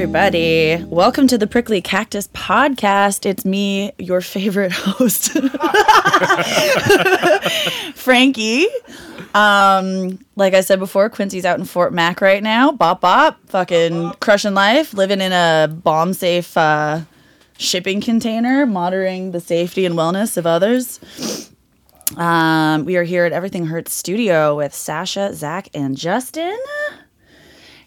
everybody. Welcome to the Prickly Cactus Podcast. It's me, your favorite host, Frankie. Um, like I said before, Quincy's out in Fort Mac right now. Bop bop, fucking crushing life, living in a bomb safe uh, shipping container, monitoring the safety and wellness of others. Um, we are here at Everything Hurts Studio with Sasha, Zach, and Justin.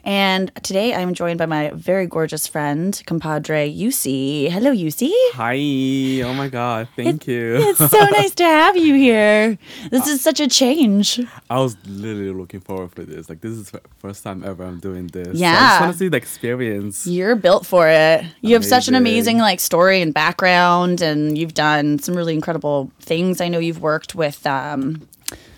And today I'm joined by my very gorgeous friend, compadre Yusi. Hello, Yusi. Hi. Oh my God. Thank you. It's so nice to have you here. This is such a change. I was literally looking forward for this. Like, this is the first time ever I'm doing this. So I just want to see the experience. You're built for it. You have such an Amazing. amazing like story and background, and you've done some really incredible things. I know you've worked with um,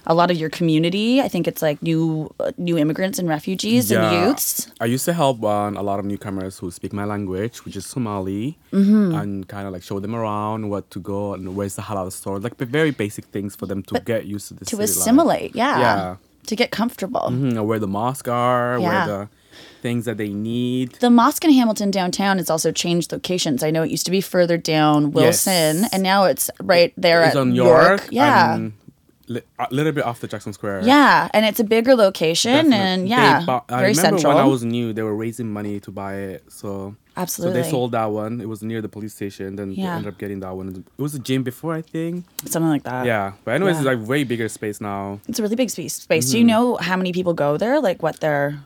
a lot of your community. I think it's like new uh, new immigrants and refugees and youths. I used to help um, a lot of newcomers who speak my language, which is Somali, Mm-hmm. and kind of like show them around what to go and where's the halal store. Like, the very basic things for them to get used to the to city life. assimilate. Yeah. Yeah. To get comfortable. Mhm, Where the mosques are, Yeah. where the things that they need. The mosque in Hamilton downtown has also changed locations. I know it used to be further down Wilson, Yes. and now it's right there It's at on York. York. Yeah. Li- a little bit off the Jackson Square. yeah, and it's a bigger location, and yeah, bought- I very remember central. when I was new, they were raising money to buy it. So Absolutely. So they sold that one. It was near the police station. Then they ended up getting that one. It was a gym before, I think. Something like that. yeah. But anyways, yeah. it's like way bigger space now. It's a really big space. Space. Mm-hmm. Do you know how many people go there? Like what their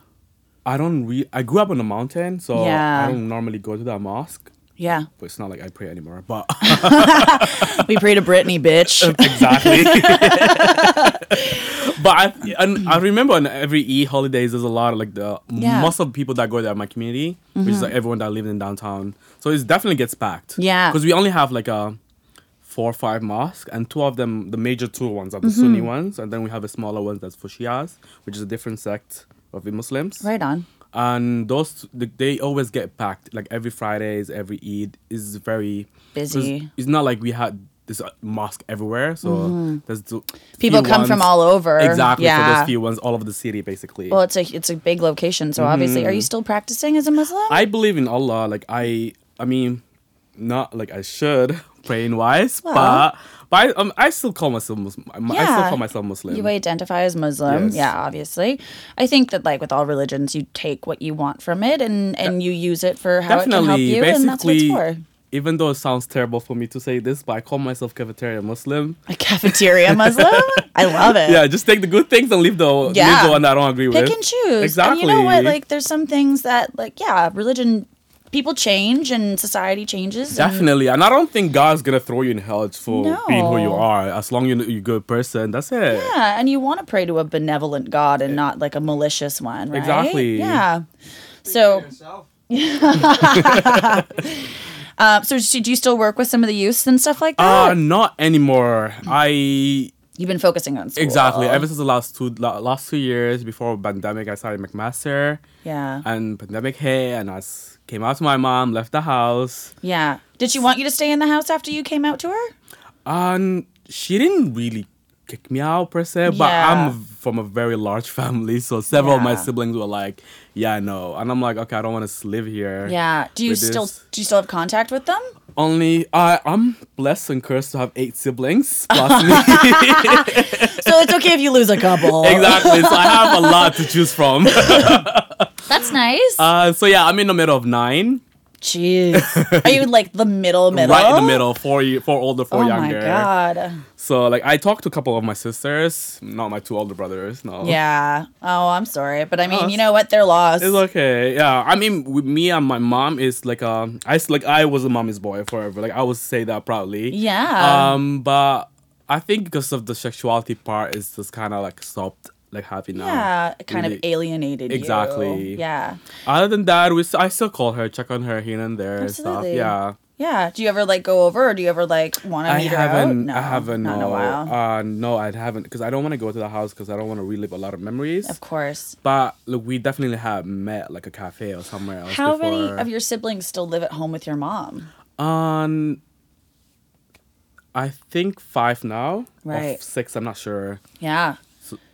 I don't re- I grew up on a mountain, so Yeah. I don't normally go to that mosque. Yeah. But it's not like I pray anymore. But We pray to Brittany, bitch. exactly. but I and I remember on every E holidays, there's a lot of like the Yeah. Mm-hmm. most of the people that go there are my community, which is like everyone that lives in downtown. So it definitely gets packed. Yeah. because we only have like a four or five mosques, and two of them, the major two ones, are the Mm-hmm. Sunni ones, and then we have a smaller one that's for Shias, which is a different sect of the Muslims. right on. And those they always get packed. Like every Fridays, every Eid is very Busy. It's not like we had this uh, mosque everywhere, so there's Mm-hmm. People few come from all over. Exactly. Yeah. those few ones all over the city, basically. well, it's a it's a big location, so obviously, are you still practicing as a Muslim? Mm-hmm. I believe in Allah. Like I, I mean, not like I should praying wise, Well. but but I, um, I still call myself Muslim. I still call myself Muslim. You identify as Muslim, Yes. yeah, obviously. I think that like with all religions, you take what you want from it and and you use it for how it can help Definitely. you, and that's what it's Basically, for. even though it sounds terrible for me to say this, but I call myself cafeteria Muslim. A cafeteria Muslim, I love it. Yeah, just take the good things and leave the Yeah. leave the one that I don't agree pick with. and choose. Exactly. And you know what? Like, there's some things that, like, yeah, religion, people change and society changes. Definitely, and I don't think God's gonna throw you in hell just for being who you are. As long as you're a good person, that's it. yeah, and you want to pray to a benevolent God and not like a malicious one, right? Exactly. Yeah. So, uh, so do you still work with some of the youths and stuff like that? Uh, not anymore. I You've been focusing on school. exactly ever since the last two last two years before pandemic, I started McMaster, Yeah. and pandemic hit, and I came out to my mom, left the house, Yeah. Did she want you to stay in the house after you came out to her? and she didn't really kick me out per se, but Yeah. I'm from a very large family, so several of my siblings were like, "Yeah, no," and I'm like, "Okay, I don't want to live here." Yeah. Do you still this. do you still have contact with them? Only I I'm blessed and cursed to have eight siblings plus me. So it's okay if you lose a couple. exactly. So I have a lot to choose from. That's nice. Uh, so yeah, I'm in the middle of nine. Jeez. Are you like the middle middle? Right in the middle, four four older, four Oh younger. Oh my god. So like I talked to a couple of my sisters, not my two older brothers. No. Yeah. Oh, I'm sorry, but I mean, Oh, you know what? They're lost. It's okay. Yeah, I mean, with me and my mom is like um, I like I was a mommy's boy forever. Like I would say that proudly. Yeah. Um, but I think because of the sexuality part, is just kind of like stopped like having. um, yeah, it kind of really- alienated you. Exactly. Yeah. Other than that, we I still call her, check on her here and there and stuff. Yeah. Yeah. Do you ever like go over, or do you ever like want to meet her out? haven't. No, I haven't. Not no. in a while. Uh, no, I haven't because I don't want to go to the house because I don't want to relive a lot of memories. of course. But look, we definitely have met like a cafe or somewhere else. How before. many of your siblings still live at home with your mom? Um, I think five now. Right. Of six, I'm not sure. Yeah.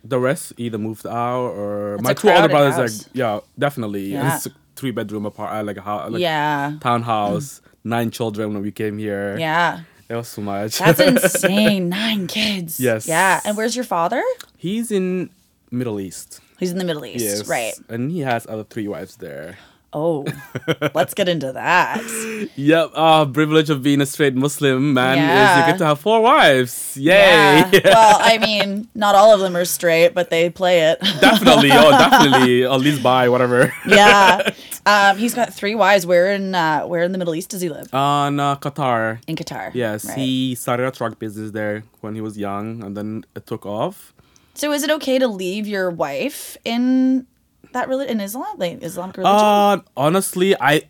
The rest either moved out or It's my two older brothers house. are yeah, definitely. Yeah. s- three bedroom apartment, uh, like a house, like yeah. townhouse, nine children when we came here. Yeah. It was so much. That's insane. Nine kids. Yes. Yeah. And where's your father? He's in Middle East. He's in the Middle East. Yes. Right. And he has other three wives there. Oh, let's get into that. Yep. Uh, privilege of being a straight Muslim man is you get to have four wives. Yay. Yeah. well, I mean, not all of them are straight, but they play it. definitely. Oh, definitely. At least by whatever. yeah. Um, he's got three wives. Where in uh, where in the Middle East does he live? On uh, Qatar. In Qatar. Yes, Right. he started a truck business there when he was young, and then it took off. So is it okay to leave your wife in that religion in Islam, like Islamic religion? Uh, honestly, I,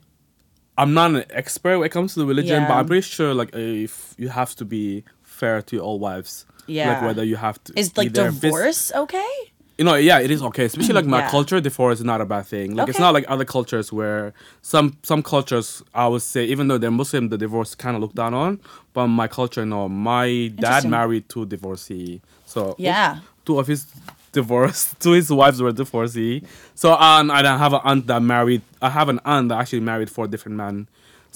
I'm not an expert when it comes to the religion, but I'm pretty sure like if you have to be fair to all wives. Yeah. Like whether you have to is like either vis- divorce okay? you know, yeah, it is okay. Especially like my Yeah. culture, divorce is not a bad thing. Like it's not like other cultures where some some cultures I would say even though they're Muslim, the divorce kind of looked down on. But my culture, no. My dad married two divorcee, so Yeah. two of his divorced, two his wives were divorcee. So and I don't have an aunt that married. I have an aunt that actually married four different men.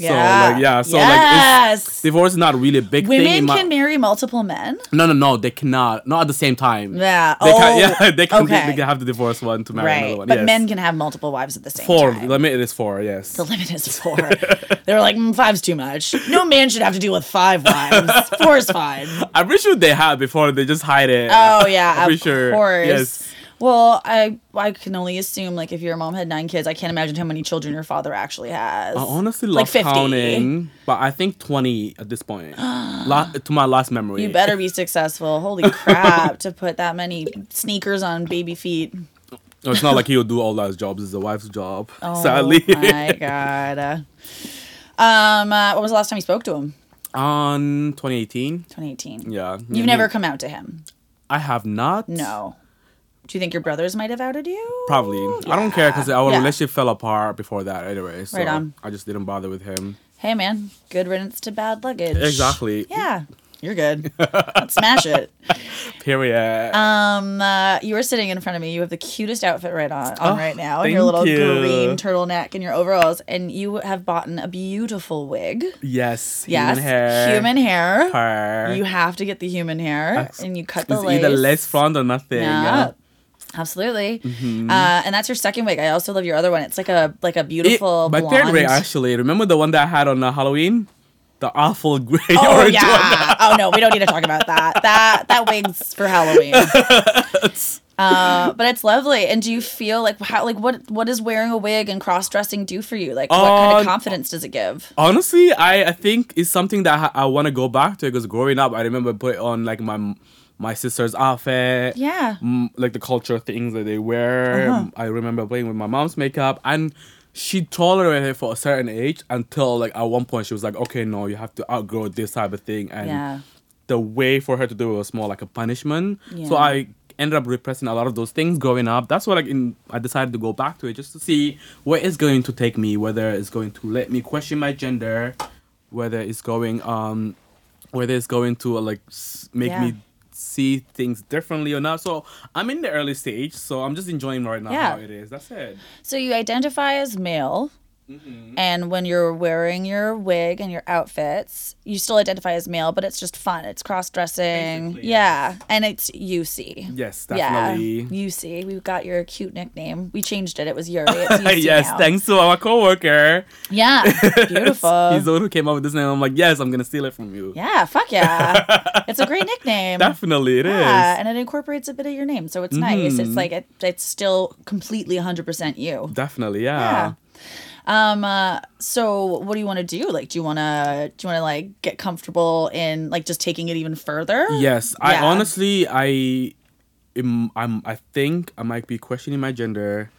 So Yeah. like yeah, so yes. like divorce is not really a big thing. Women in my- can marry multiple men. no, no, no. They cannot. Not at the same time. Yeah. They oh, can, yeah, they can. okay. They can have the divorce one to marry right. another one. But yes. men can have multiple wives at the same Four. time. Limit is four. Yes. The limit is four. they were like, mm, five's too much. No man should have to deal with five wives. Four is fine. I'm pretty sure they have before. They just hide it. Oh yeah, I'm of pretty sure. course. Yes. Well, I I can only assume like if your mom had nine kids, I can't imagine how many children your father actually has. I honestly like lost 50. counting, but I think 20 at this point. La- to my last memory. You better be successful. Holy crap! to put that many sneakers on baby feet. No, it's not like he'll do all those jobs. It's the wife's job. Oh sadly. my god. Um, uh, when was the last time you spoke to him? On 2018. 2018. Yeah. You've never come out to him. I have not. No. Do you think your brothers might have outed you? Probably. I don't care because our Yeah. relationship fell apart before that anyway. So Right on. I just didn't bother with him. Hey man, good riddance to bad luggage. Exactly. Yeah, you're good. Let's smash it. Period. Um, uh, you were sitting in front of me. You have the cutest outfit right on, on Oh, right now, and your little you. green turtleneck and your overalls, and you have bought a beautiful wig. yes. Yes, Human hair. human hair. Hair. You have to get the human hair, Ex- and you cut the It's lace. either lace front or nothing. Yeah. Yeah. Absolutely, Mm-hmm. uh, and that's your second wig. I also love your other one. It's like a like a It- beautiful my blonde. third wig actually. Remember the one that I had on uh, Halloween? The awful gray Oh orange one. yeah. oh no, we don't need to talk about that. That that wig's for Halloween. Uh, but it's lovely. And do you feel like how like what what does wearing a wig and cross dressing do for you? Like what kind Uh, of confidence does it give? Honestly, I, I think it's something that I, I want to go back to because growing up, I remember put on like my my sister's outfit. Yeah. mm, like the culture things that they wear. Uh-huh. I remember playing with my mom's makeup, and she tolerated it for a certain age until like at one point she was like, "Okay, no, you have to outgrow this type of thing." And Yeah. the way for her to do it was more like a punishment. So I ended up repressing a lot of those things growing up. That's why like in I decided to go back to it just to see where it's going to take me, whether it's going to let me question my gender, whether it's going um whether it's going to uh, like make Yeah. me see things differently or not. So I'm in the early stage, so I'm just enjoying right now Yeah. how it is. That's it. So you identify as male. Mm-hmm. And when you're wearing your wig and your outfits, you still identify as male, but it's just fun. It's cross dressing. Yeah. And it's Yusi. Yes, definitely. Yeah. Yusi. We've got your cute nickname. We changed it. It was Yuri. It's yes, now. thanks to our coworker. Yeah. Beautiful. He's the one who came up with this name. I'm like, yes, I'm gonna steal it from you. Yeah, fuck yeah. it's a great nickname. Definitely, it is. yeah, and it incorporates a bit of your name, so it's nice. It's Mhm. like it, it's still completely 100% you. Definitely, yeah. Yeah. Um uh, so what do you want to do? Like do you want to do you want to like get comfortable in like just taking it even further? Yes, I honestly, I, am, I'm, I think I might be questioning my gender.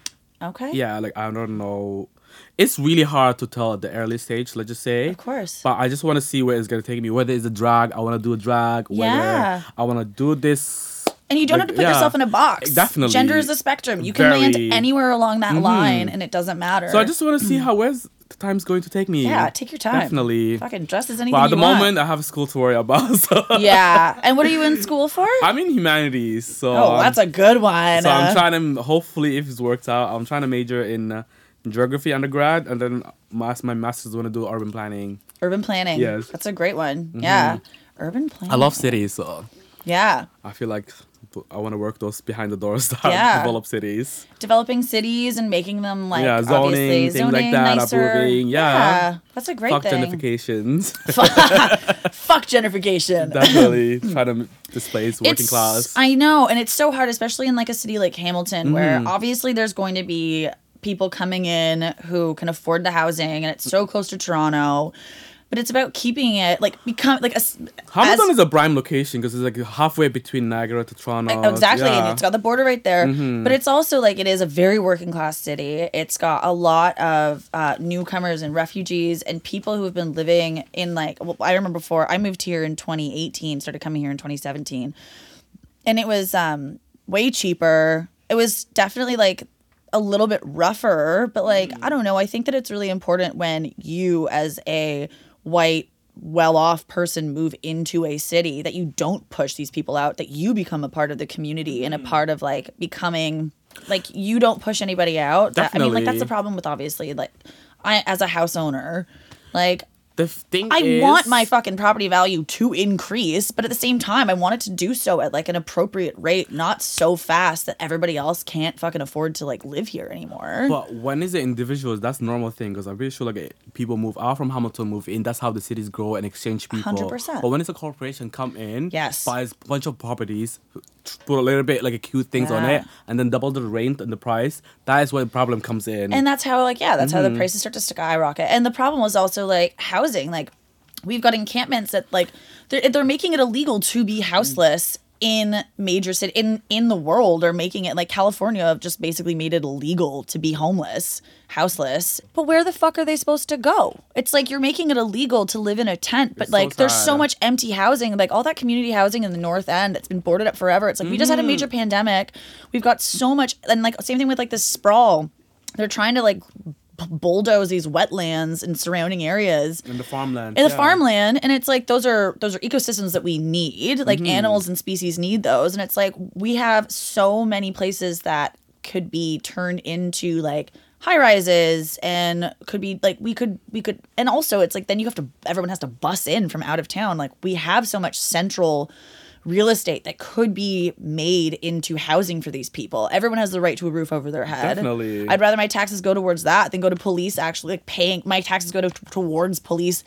Okay. Yeah, like I don't know. It's really hard to tell at the early stage. Let's just say. Of course. But I just want to see where it's gonna take me. Whether it's a drag, I want to do a drag. Whether Yeah. I want to do this. And you don't like, have to put yeah. yourself in a box. Definitely. Gender is a spectrum. You can Very- land anywhere along that Mhm. line and it doesn't matter. So I just want to see how where's the time's going to take me. Mm. Yeah, take your time. Definitely. fucking dress as anything But at the want. moment, I have a school to worry about. So. Yeah. And what are you in school for? I'm in humanities, so Oh, that's a good one. So I'm Uh, trying to hopefully if it's worked out, I'm trying to major in uh, geography undergrad, and then my my master's want to do urban planning. Urban planning. Yes. That's a great one. Yeah. Urban planning. I love cities, so Yeah. I feel like I want to work those behind the doors that Yeah. develop cities. Developing cities and making them like Yeah, zoning, obviously things like that, nicer. approving, yeah. That's a great thing. Fuck thing. gentrifications. Fuck gentrification. Definitely try to displace working It's- class. I know, and it's so hard, especially in like a city like Hamilton, where Mm-hmm. obviously there's going to be people coming in who can afford the housing, and it's so close to Toronto. But it's about keeping it like become like a Hamilton as- is a prime location because it's like halfway between Niagara to Toronto. exactly and Yeah. Mm-hmm. it's got the border right there but it's also like it is a very working class city it's got a lot of uh, newcomers and refugees and people who have been living in like well, i remember before i moved here in 2018 started coming here in 2017 and it was um way cheaper it was definitely like a little bit rougher but like i don't know i think that it's really important when you as a white well-off person move into a city that you don't push these people out that you become a part of the community and a mm. part of like becoming like you don't push anybody out. That- i mean like that's the problem with obviously like i as a house owner like The thing I is, want my fucking property value to increase, but at the same time, I want it to do so at like an appropriate rate, not so fast that everybody else can't fucking afford to like live here anymore. But when is it individuals? That's normal thing because I'm pretty sure like eh, people move out from Hamilton, move in. That's how the cities grow and exchange people. 100%. But when it's a corporation come in, Yes. buys a bunch of properties, put a little bit like a cute things on it, and then double the rent and the price. That is where the problem comes in. and that's how like yeah, that's Mm-hmm. how the prices start to skyrocket. And the problem was also like housing. Like we've got encampments that like they're they're making it illegal to be houseless. In major city in in the world are making it like California have just basically made it illegal to be homeless, houseless. But where the fuck are they supposed to go? It's like you're making it illegal to live in a tent, but It's so like there's so sad. much empty housing, like all that community housing in the North End that's been boarded up forever. It's like we just had a major Mm-hmm. pandemic. We've got so much and like same thing with like this sprawl. They're trying to like bulldoze these wetlands and surrounding areas in the farmland. in the farmland and it's like those are those are ecosystems that we need like Mm-hmm. animals and species need those and it's like we have so many places that could be turned into like high rises and could be like we could we could and also it's like then you have to everyone has to bus in from out of town like we have so much central real estate that could be made into housing for these people everyone has the right to a roof over their head Definitely. i'd rather my taxes go towards that than go to police actually like paying my taxes go to, towards police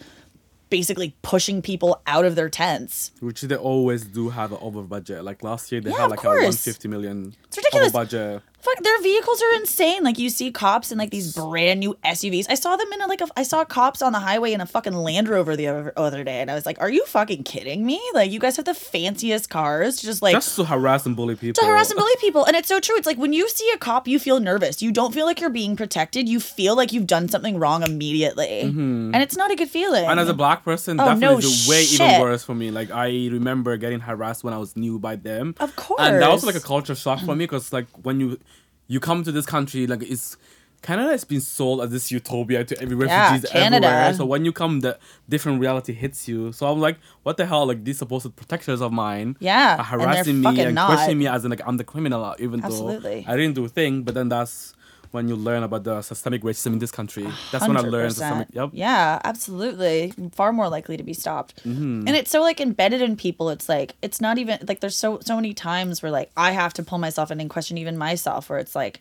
basically pushing people out of their tents. Which they always do have an over budget. Like last year, they Yeah, had like a 150 million It's ridiculous. over budget. Fuck, their vehicles are insane. Like you see cops in like these brand new SUVs. I saw them in a, like a, I saw cops on the highway in a fucking Land Rover the other, other day, and I was like, "Are you fucking kidding me? Like you guys have the fanciest cars, just like." Just to harass and bully people. to harass and bully people. And it's so true. It's like when you see a cop, you feel nervous. You don't feel like you're being protected. You feel like you've done something wrong immediately. And it's not a good feeling. Mm-hmm. And as a black person, Oh, definitely no is way shit. even worse for me. Like I remember getting harassed when I was new by them. Of course And that was like a culture shock for me because like when you you come to this country, like it's Canada has been sold as this utopia to every Yeah, refugees Canada. everywhere. So when you come, the different reality hits you. So I'm like, what the hell? Like these supposed protectors of mine, Yeah, are and harassing me and not. questioning me as in like I'm the criminal, even Absolutely. though I didn't do a thing. But then that's when you learn about the systemic racism in this country. That's when I learned systemic. Yep. Yeah, absolutely. Far more likely to be stopped. Mm-hmm. And it's so like embedded in people. It's like it's not even like there's so so many times where like I have to pull myself in and question even myself where it's like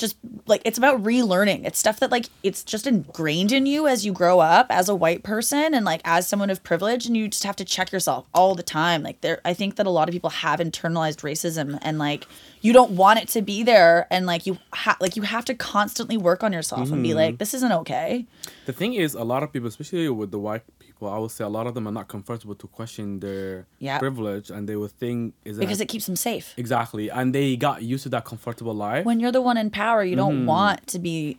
just like it's about relearning. It's stuff that like it's just ingrained in you as you grow up as a white person and like as someone of privilege and you just have to check yourself all the time. Like there I think that a lot of people have internalized racism and like you don't want it to be there and like you ha- like you have to constantly work on yourself and Mm-hmm. be like this isn't okay. The thing is, a lot of people, especially with the white people, I would say a lot of them are not comfortable to question their Yeah. privilege, and they would think is that Because it keeps them safe. exactly, and they got used to that comfortable life. When you're the one in power, you Mm-hmm. don't want to be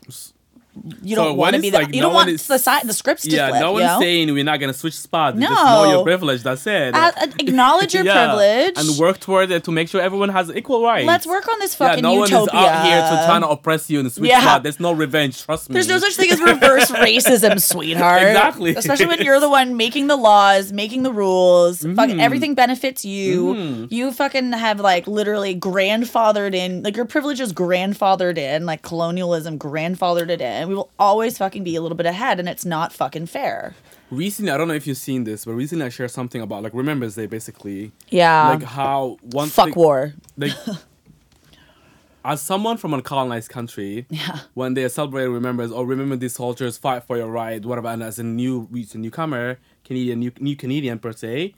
you So don't want to be the like you no don't want is- the side the scripts to yeah, flip. no one's saying we're not gonna switch spots. No. Just know No. your privilege. That's it. Uh, acknowledge your Yeah, privilege and work toward it to make sure everyone has equal rights. Let's work on this Yeah, fucking no utopia. one is out here to try to oppress you in the sweet Yeah. spot. There's no revenge. Trust me. There's no such thing as reverse racism, sweetheart. Exactly. Especially when you're the one making the laws, making the rules. Mm-hmm. Fucking everything benefits you. You fucking have like literally grandfathered in, like your privilege is grandfathered in, like colonialism grandfathered it in. And we will always fucking be a little bit ahead, and it's not fucking fair. recently, I don't know if you've seen this, but recently I shared something about like Remembrance Day, basically. Yeah. like how one Fuck thing- war. like as someone from a colonized country, Yeah. when they celebrate remembrance or oh, remember these soldiers fight for your right, whatever, and as a new a newcomer, Canadian new, new Canadian per se,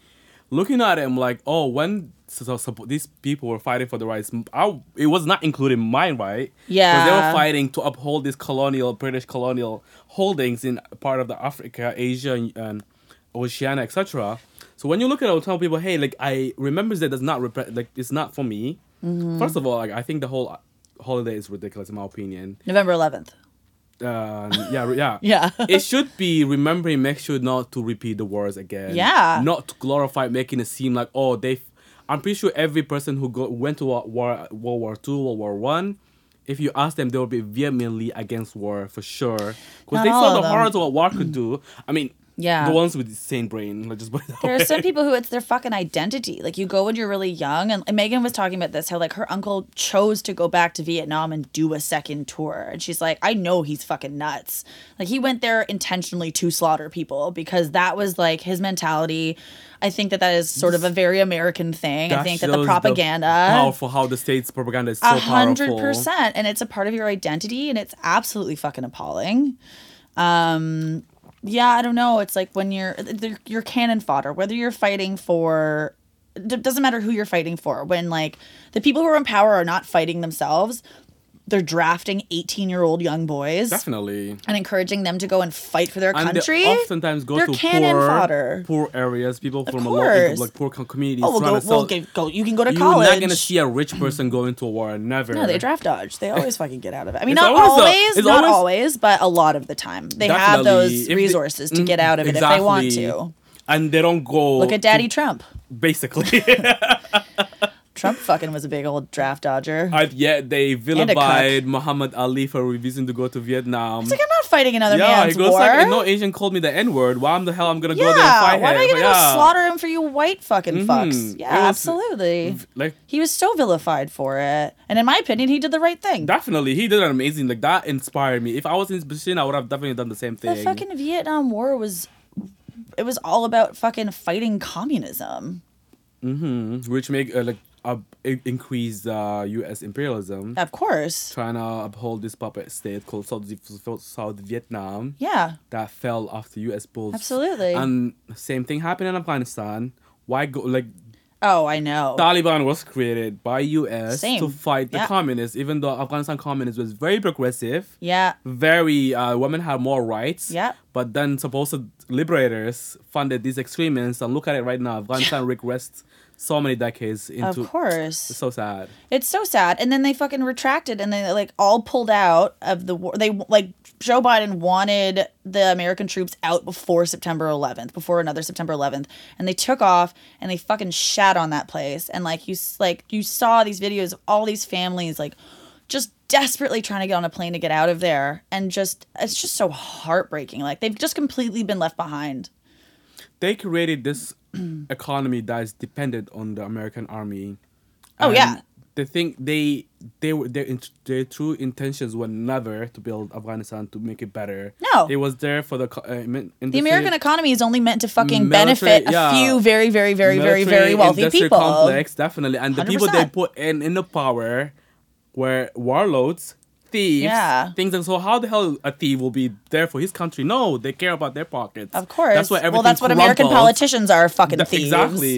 looking at him like, oh, when so, so, so these people were fighting for the rights, I, it was not including mine right? Yeah. they were fighting to uphold these colonial British colonial holdings in part of the Africa, Asia, and, and Oceania, etc. So when you look at it, I tell people, hey, like I remember that does not repre- like it's not for me. Mm-hmm. First of all, like I think the whole holiday is ridiculous in my opinion. November 11th. Um, yeah, yeah, Yeah. it should be remembering, make sure not to repeat the wars again. Yeah. Not to glorify, making it seem like oh they. I'm pretty sure every person who go, went to war, war World War Two, World War One, if you ask them, they will be vehemently against war for sure because they saw the horrors of what war could do. I mean, Yeah. the ones with the sane brain. Like just put it that There are way. some people who it's their fucking identity. Like you go when you're really young, and and Megan was talking about this how like her uncle chose to go back to Vietnam and do a second tour, and she's like, I know he's fucking nuts. Like he went there intentionally to slaughter people because that was like his mentality. I think that that is sort of a very American thing. I think that the propaganda. powerful how the state's propaganda is so A hundred powerful. percent, and it's a part of your identity, and it's absolutely fucking appalling. Um, yeah, I don't know. It's like when you're uh, you're cannon fodder, whether you're fighting for. It doesn't matter who you're fighting for. When like the people who are in power are not fighting themselves, they're drafting 18 year old young boys Definitely. and encouraging them to go and fight for their And country. they oftentimes go They're to cannon poor, fodder. poor areas, people from a course. low, like poor communities. oh, we'll go, to we'll sell- get, go. You can go to college. You're not gonna see a rich person go into a war. Never. No, they draft dodge. They always fucking get out of it. I mean, It's not always always, it's not always- always, but a lot of the time. They have those they- resources to get mm-hmm. out of it if they want to. And they don't go. Look at Daddy to- Trump. basically. Trump fucking was a big old draft dodger. and yet they vilified Muhammad Ali for refusing to go to Vietnam. It's like I'm not fighting another yeah, man's he goes war. like, no Asian called me the N word. Why am the hell I'm gonna go there and yeah, fight why am I gonna yeah. go slaughter him for you white fucking Mhm. fucks? Yeah, was- absolutely. Like He was so vilified for it, and in my opinion, he did the right thing. definitely, he did an amazing. Like that inspired me. If I was in his position, I would have definitely done the same thing. the fucking Vietnam War was, it was all about fucking fighting communism. Mm-hmm. Which make uh, like uh, increase uh, U.S. imperialism, Of course. trying to uphold this puppet state called South, South Vietnam Yeah, that fell after U.S. bulls. absolutely. And same thing happened in Afghanistan. Why go like oh, I know. Taliban was created by U.S. Same. to fight the Yeah. communists, even though Afghanistan communists was very progressive, yeah, very uh, women had more rights. yeah. But then supposed liberators funded these extremists, and look at it right now. Afghanistan regressed so many decades into. Of course. It's so sad. It's so sad. And then they fucking retracted and they like all pulled out of the war. They like Joe Biden wanted the American troops out before September 11th, before another September 11th, and they took off and they fucking shat on that place. And like you like you saw these videos of all these families like just desperately trying to get on a plane to get out of there and just it's just so heartbreaking. Like they've just completely been left behind. They created this economy that is dependent on the American army. Oh, And yeah. They think they they were their their true intentions were never to build Afghanistan to make it better. No. it was there for the uh, The American economy is only meant to fucking Military- benefit a yeah. few very, very, very, very, very wealthy people. complex definitely and the people they put in in the power were warlords thieves Yeah. things and so how the hell a thief will be there for his country no they care about their pockets Of course. that's everything well, that's what American politicians are fucking Th- thieves. exactly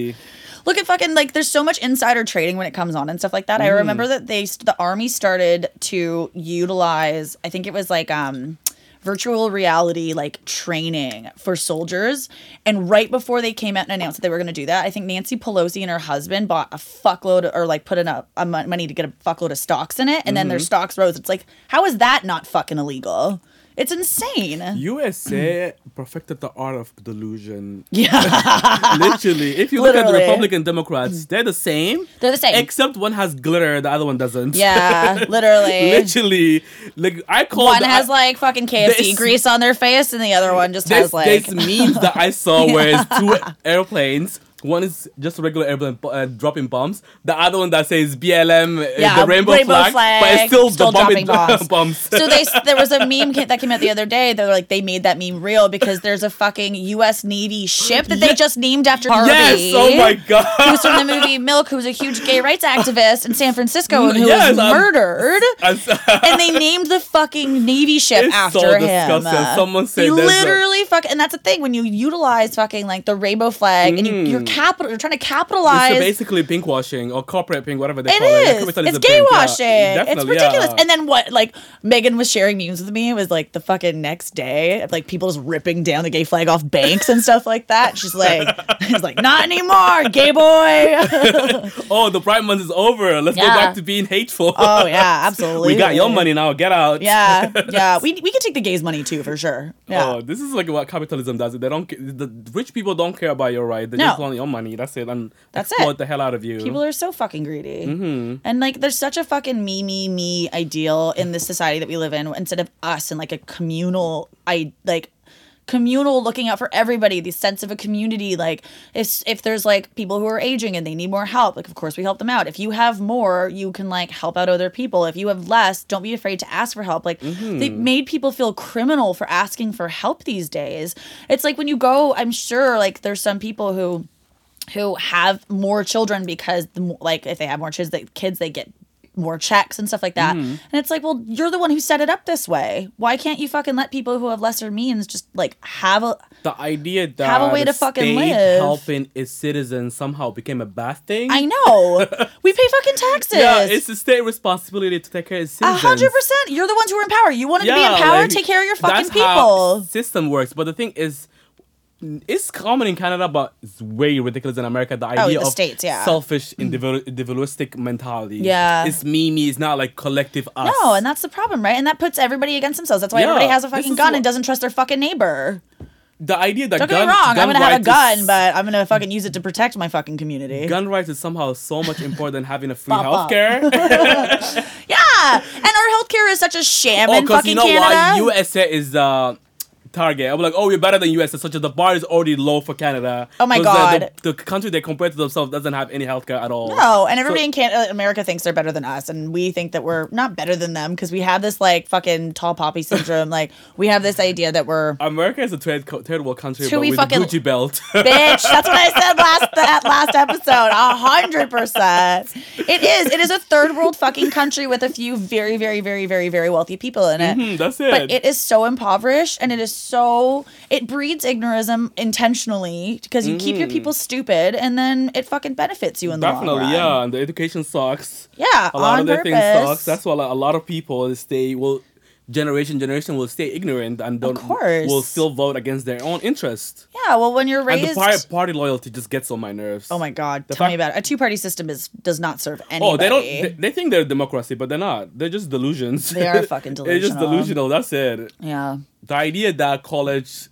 Look at fucking like there's so much insider trading when it comes on and stuff like that. I Mm. remember that they the army started to utilize I think it was like um virtual reality like training for soldiers. And right before they came out and announced that they were going to do that i think nancy pelosi and her husband bought a fuckload or like put in a, a money to get a fuckload of stocks in it. And then Mm-hmm. their stocks rose. It's like how is that not fucking illegal It's insane. USA perfected the art of delusion. Yeah. Literally, if you look at the Republican Democrats, they're the same. They're the same. Except one has glitter, the other one doesn't. yeah, literally. Literally, like I call One the- has like fucking KFC This- grease on their face, and the other one just There's, has like. there's memes that I saw where it's two airplanes. One is just a regular airplane uh, dropping bombs. The other one that says BLM, uh, Yeah, the rainbow, rainbow flag, but it's still, still dropping bombs. bombs. so they there was a meme that came out the other day. They're like they made that meme real because there's a fucking U.S. Navy ship that they Yeah. just named after Harvey. yes, oh my god. Who's from the movie Milk? Who's a huge gay rights activist in San Francisco and who was Yes, um, murdered. I'm- and they named the fucking Navy ship It's after so him. disgusting. Someone said they there's a- literally fuck, and that's the thing when you utilize fucking like the rainbow flag and you, you're capital, you're trying to It's capitalize. basically pink washing or corporate pink, whatever they It call it. is. Capitalism It's gay pink, yeah. it's ridiculous. yeah. And then what? Like Megan was sharing memes with me. It was like the fucking next day, of, like people just ripping down the gay flag off banks and stuff like that. She's like, "She's like, not anymore, gay boy." oh, the Pride Month is over. Let's go back to being hateful. oh yeah, absolutely. we got your money now. Get out. Yeah, yeah. We we can take the gays' money too for sure. Yeah. Oh, this is like what capitalism does. They don't. The rich people don't care about your right. They No. just want your money. That's it. And That's exploit it. the hell out of you. People are so fucking greedy. Mm-hmm. And like there's such a fucking me, me, me ideal in this society that we live in instead of us and like a communal I like communal looking out for everybody, the sense of a community. Like if if there's like people who are aging and they need more help, like of course we help them out. If you have more, you can like help out other people. If you have less, don't be afraid to ask for help. Like they made people feel criminal for asking for help these days. It's like when you go, I'm sure like there's some people who who have more children because the, like if they have more kids they, kids they get more checks and stuff like that Mm-hmm. and it's like well you're the one who set it up this way why can't you fucking let people who have lesser means just like have a the idea that Have a way to fucking live. helping its citizens somehow became a bad thing. i know we pay fucking taxes yeah, it's the state responsibility to take care of its a citizens. hundred percent you're the ones who are in power you wanted to be in power like, take care of your fucking that's how people system works. But the thing is, it's common in Canada, but it's way ridiculous in America. The Oh, idea the of States, yeah. selfish, individual, individualistic mentality. Yeah. it's me, me. It's not like collective us. no and that's the problem right and that puts everybody against themselves that's why Yeah, everybody has a fucking gun and doesn't trust their fucking neighbor the idea that don't gun, get me wrong i'm gonna have a gun is- but i'm gonna fucking use it to protect my fucking community gun rights is somehow so much important than having a free healthcare. Yeah, and our healthcare is such a sham oh, in fucking you know Canada. why USA is the target. I'm like, oh, we're better than USA, such as the bar is already low for Canada. Oh my God. the, the country they compare to themselves doesn't have any healthcare at all. no, and everybody So- in Canada, America thinks they're better than us, and we think that we're not better than them because we have this like fucking tall poppy syndrome. like we have this idea that we're America is a third, co- third world country, but we with fucking- Gucci belt. bitch. That's what I said last that last episode. A hundred percent. It is. It is a third world fucking country with a few very, very, very, very, very wealthy people in it. Hmm, that's it. But it is so impoverished and it is so it breeds ignorism intentionally because you keep your people stupid and then it fucking benefits you in the long Mm-hmm. Definitely, yeah. And the education sucks. Yeah, A lot on of their purpose. things sucks. That's why like, a lot of people stay will generation generation will stay ignorant and don't will still vote against their own interest. yeah, well, when you're raised, And the party, party loyalty just gets on my nerves. oh my god, The tell me about it. A two-party system is does not serve anybody. Oh, they don't. They, they think they're democracy, but they're not. They're just delusions. They are fucking delusional. they're just delusional. That's it. yeah, The idea that college,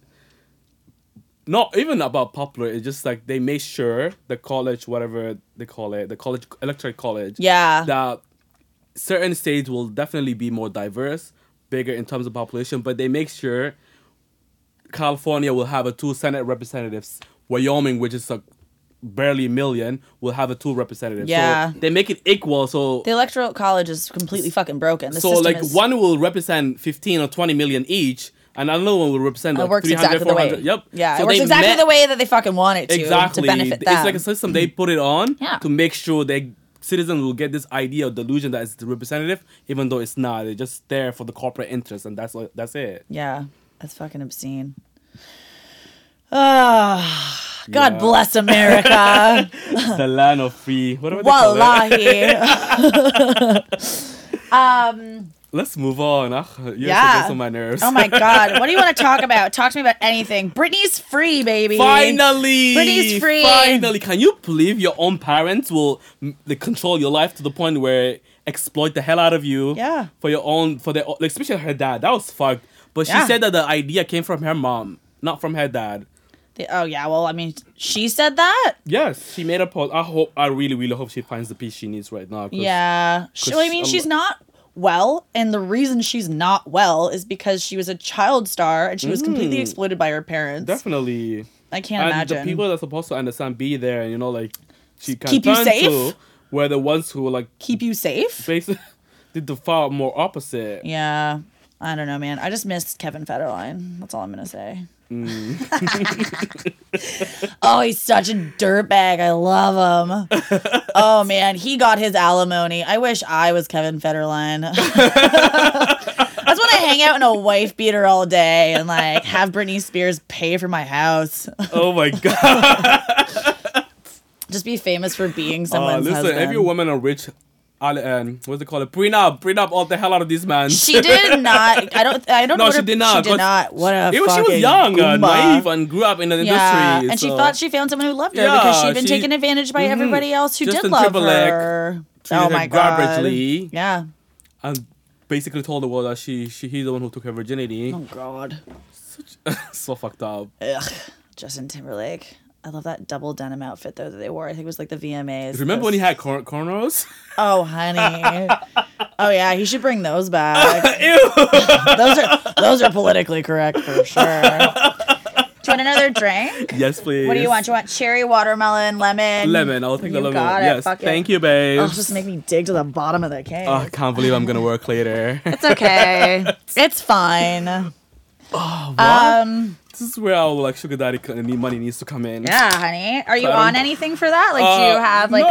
not even about popular, it's just like they make sure the college, whatever they call it, the college electorate college, yeah, that certain states will definitely be more diverse, bigger in terms of population, but they make sure California will have a two Senate representatives. Wyoming, which is a barely a million, will have a two representatives. Yeah. So they make it equal. So the electoral college is completely fucking broken. The so like is, one will represent 15 or 20 million each, and another one will represent it works 300, exactly the way. 400. Yep. Yeah, So it works exactly met- the way that they fucking want it to exactly. to benefit them. It's like a system they put it on Yeah. to make sure they citizens will get this idea of delusion that it's the representative, even though it's not. They're just there for the corporate interest, and that's what that's it. Yeah, that's fucking obscene. Ah, God Yeah. bless America. the land of free. Whatever they call it. Wallahi. um. Let's move on. Ugh, you Yeah. on my nerves. Oh my God. What do you want to talk about? Talk to me about anything. Britney's free, baby. Finally, Britney's free. Finally, can you believe your own parents will they control your life to the point where exploit the hell out of you? Yeah. For your own, for their, like, especially her dad. That was fucked. But she Yeah. said that the idea came from her mom, not from her dad. The- oh yeah, well I mean she said that. Yes, she made a post. I hope. I really, really hope she finds the peace she needs right now. Yeah. She, well, I mean a she's um, not well, and the reason she's not well is because she was a child star and she was completely Mm. exploited by her parents. definitely. I can't and imagine. the people that are supposed to understand be there, and you know, like she can Keep you turn safe? to were the ones who like Keep you safe. basically did the far more opposite. Yeah. I don't know, man. I just missed Kevin Federline. That's all I'm gonna say. Mm. oh, he's such a dirtbag. I love him. oh man, he got his alimony. I wish I was Kevin Federline. That's when I hang out in a wife beater all day and like have Britney Spears pay for my house. Oh my god! Just be famous for being Uh, someone's listen, husband. every woman are rich. Um, what's it called? Prenup, prenup all the hell out of these men. she did not. I don't. I don't No, know. she her- did not, She did not. What a It was, she was young, uh, naive, and grew up in the Yeah, industry. and she thought she found someone who loved her Yeah, because she'd been she- taken advantage by Mhm. everybody else who Justin did love Timberlake her. Oh her my god! garbagely. Yeah. and basically told the world that she, she he's the one who took her virginity. Oh god. so fucked up. Ugh. Justin Timberlake. I love that double denim outfit though that they wore. I think it was like the VMAs. Remember when he had cor- cornrows? Oh honey. oh yeah, he should bring those back. Ew. those are those are politically correct for sure. Do you want another drink? yes, please. What do you want? Do you want cherry, watermelon, lemon? Lemon. I'll take the You lemon. got it. Yes. Fuck it. Thank you, babe. Oh, just make me dig to the bottom of the cake. Oh, I can't believe I'm gonna work later. It's okay. it's fine. what? Um. This is where our like sugar daddy money needs to come in. Yeah, honey. Are you on anything for that? Like, do you Uh, have like a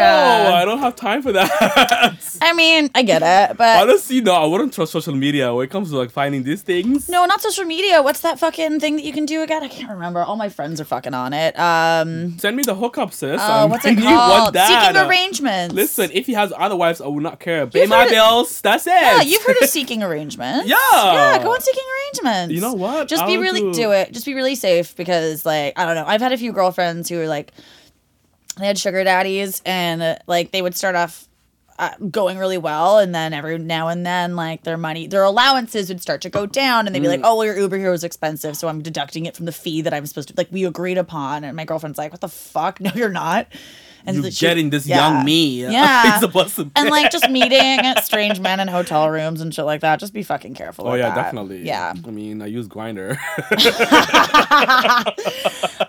no, I don't have time for that. I mean, I get it, but Honestly, no, I wouldn't trust social media when it comes to like finding these things. no, not social media. What's that fucking thing that you can do again? I can't remember. All my friends are fucking on it. Um. Send me the hookup, sis. Oh, I'm- what's I it called? Seeking arrangements. Listen, if he has other wives, I will not care. Pay my bills. That's it. Yeah, you've heard of seeking arrangements. Yeah. Yeah, go on seeking arrangements. You know what? Just be I'll really do- do it. Just be really safe because like I don't know. I've had a few girlfriends who were like they had sugar daddies and uh, like they would start off uh, going really well and then every now and then like their money their allowances would start to go down and they'd be Mm. like oh well your uber here was expensive so i'm deducting it from the fee that i'm supposed to like we agreed upon and my girlfriend's like what the fuck no you're not and You're so she- getting this yeah. young me. Uh, yeah. He's supposed to. and like just meeting strange men in hotel rooms and shit like that just be fucking careful Oh yeah, that. definitely. yeah I mean, I use Grindr.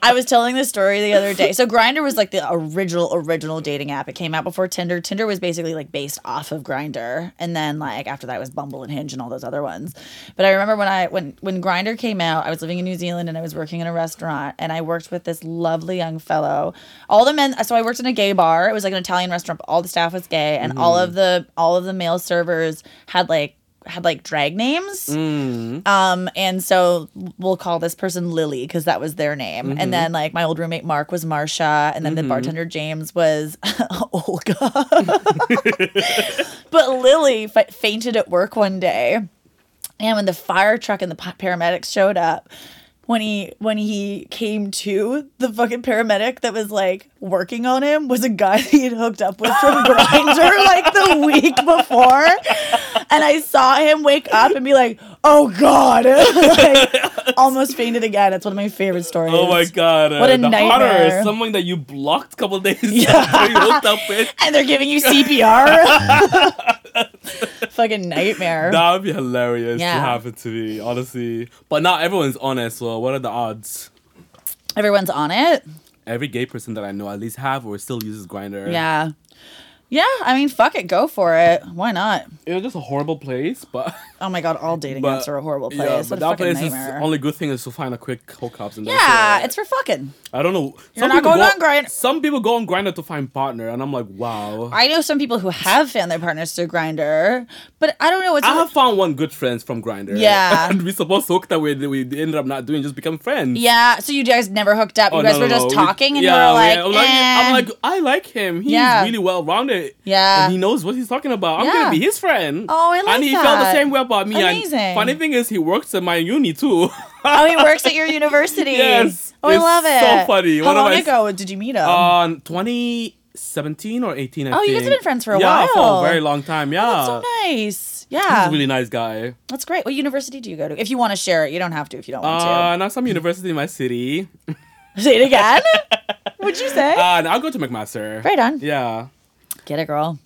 I was telling this story the other day. So Grindr was like the original original dating app. It came out before Tinder. Tinder was basically like based off of Grindr, and then like after that was Bumble and Hinge and all those other ones. But I remember when I when when Grindr came out, I was living in New Zealand and I was working in a restaurant, and I worked with this lovely young fellow. All the men. So I worked in a gay bar. It was like an Italian restaurant. But all the staff was gay, and all of the all of the male servers had like had like drag names. mm. Um, and so we'll call this person Lily because that was their name. And then like my old roommate Mark was Marsha, and then the bartender James was Olga. but Lily fa- fainted at work one day, and when the fire truck and the paramedics showed up. When he when he came to, the fucking paramedic that was like working on him was a guy that he had hooked up with from Grindr like the week before, and I saw him wake up and be like, "Oh God!" like, almost fainted again. It's one of my favorite stories. Oh my god. What a uh, the nightmare. Horror, someone that you blocked a couple days Yeah. you hooked up with. And they're giving you CPR. Fucking nightmare. That would be hilarious Yeah. to happen to me, honestly. But not everyone's on it, so what are the odds? Everyone's on it. Every gay person that I know at least have or still uses Grindr. Yeah. Yeah, I mean, fuck it, go for it. Why not? It was just a horrible place, but Oh my god, all dating but apps are a horrible place. Yeah, but that place nightmare. is only good thing is to find a quick hookups and yeah, it. it's for fucking. I don't know. You're not going go, on Grindr. Some people go on Grindr to find partner, and I'm like, wow. I, know some people who have found their partners through Grindr, but I don't know what's I have found one good friends from Grindr. Yeah. and we supposed to hook that way. We ended up not doing, just become friends. Yeah, so you guys never hooked up. You Oh, guys no, were no, just no. talking, We- and yeah, you were like, I'm like, I'm eh. like, I like him. He's Yeah. really well rounded. Yeah. and he knows what he's talking about. I'm gonna be his friend. Oh, I like And he felt the same way about me. Amazing. And funny thing is, he works at my uni too. oh, he works at your university. Yes, Oh, I love it. so funny. How One long ago did you meet him? On 20, 17 or 18. I Oh, you guys have been friends for a yeah, for while. a very long time. Yeah, That's so nice. Yeah. He's a really nice guy. That's great. What university do you go to? If you want to share it, you don't have to if you don't want to. Uh, now some university in my city. Say it again. What'd you say? Uh, I'll go to McMaster. right on. Yeah. Get it, girl.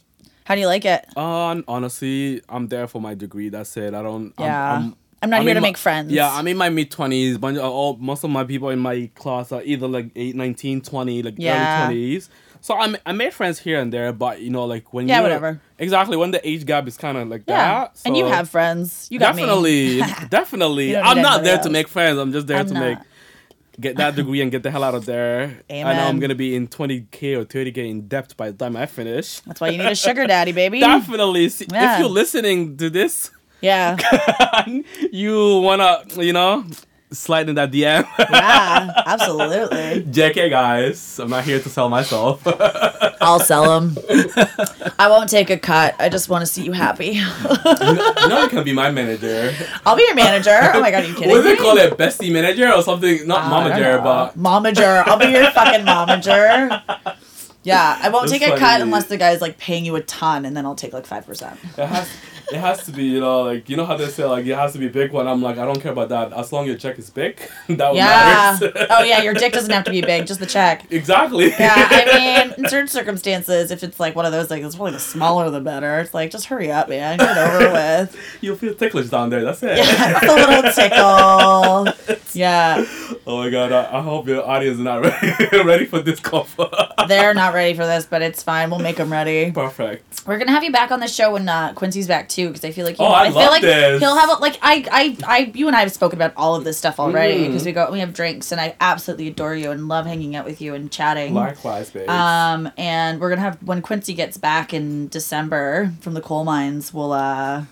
How do you like it? Uh, honestly, I'm there for my degree. That's it. I don't. I'm- Yeah. I'm, I'm not I'm here to my- make friends. Yeah, I'm in my mid 20s. Bunch of, all, most of my people in my class are either like 8, 19, 20, like Yeah. early 20s. So I'm, I made friends here and there, but you know, like when you Yeah, whatever. Exactly when the age gap is kind of like Yeah. that. and you have friends. You got me. definitely, definitely. I'm not there to make friends. I'm just there I'm to not. make get that degree and get the hell out of there. I know I'm gonna be in 20k or 30k in depth by the time I finish. That's why you need a sugar daddy, baby. Definitely. See, Yeah. If you're listening to this, Yeah. you wanna, you know, slide in that DM. Yeah. Absolutely. JK guys, I'm not here to sell myself. I'll sell them. I won't take a cut. I just want to see you happy. no, you can be my manager. I'll be your manager. Oh my god, are you kidding What do me? they call it? Bestie manager or something? Not don't momager, but momager. I'll be your fucking momager. Yeah, I won't That's take a cut unless the guy's like paying you a ton, and then I'll take like five percent. It has to be, you know, like you know how they say like it has to be big one. I'm like, I don't care about that. As long as your check is big, that would be Yeah. matters. oh yeah, your dick doesn't have to be big, just the check. exactly. Yeah, I mean, in certain circumstances, if it's like one of those, like it's probably the smaller the better. It's like just hurry up, man, get it over with. You'll feel ticklish down there. That's it. Yeah, it's a little tickle. Yeah, Oh my god, I, I hope your audience is not ready, ready for this cover. they're not ready for this, but it's fine. We'll make them ready. Perfect. We're gonna have you back on the show when uh, Quincy's back too, because I feel like he, Oh, I feel love like this. he'll have a, like I, I I you and I have spoken about all of this stuff already Mm. because we go we have drinks and I absolutely adore you and love hanging out with you and chatting. Likewise, babe. Um, and we're gonna have when Quincy gets back in December from the coal mines, we'll uh,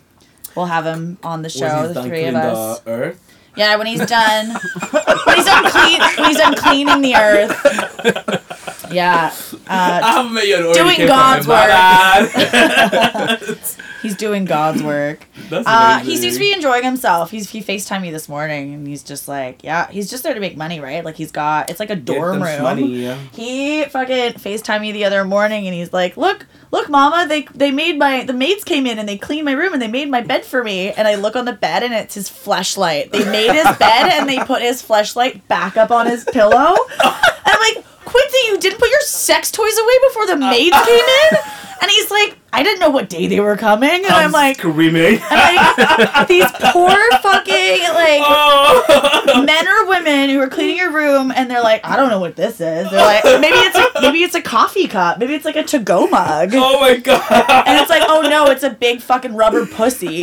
we'll have him on the show, the three of us. The earth. Yeah, when he's done, when he's done clean, when he's done cleaning the earth. Yeah, I uh, haven't met you doing God's bad. he's doing God's work. That's Uh, he seems to be enjoying himself. He's he Facetime me this morning, and he's just like, yeah, he's just there to make money, right? Like he's got it's like a dorm room. money. He fucking Facetime me the other morning and he's like, Look, look, mama, they they made my the maids came in and they cleaned my room and they made my bed for me. And I look on the bed and it's his flashlight. They made his bed and they put his flashlight back up on his pillow. And I'm like, Quincy, you didn't put your sex toys away before the maids came in? And he's like, I didn't know what day they were coming. And I'm, like, screaming. I'm like, these poor fucking like oh. men or women who are cleaning your room and they're like, I don't know what this is. They're like, maybe it's a, maybe it's a coffee cup, maybe it's like a to go mug, oh my god. And it's like, oh no, it's a big fucking rubber pussy.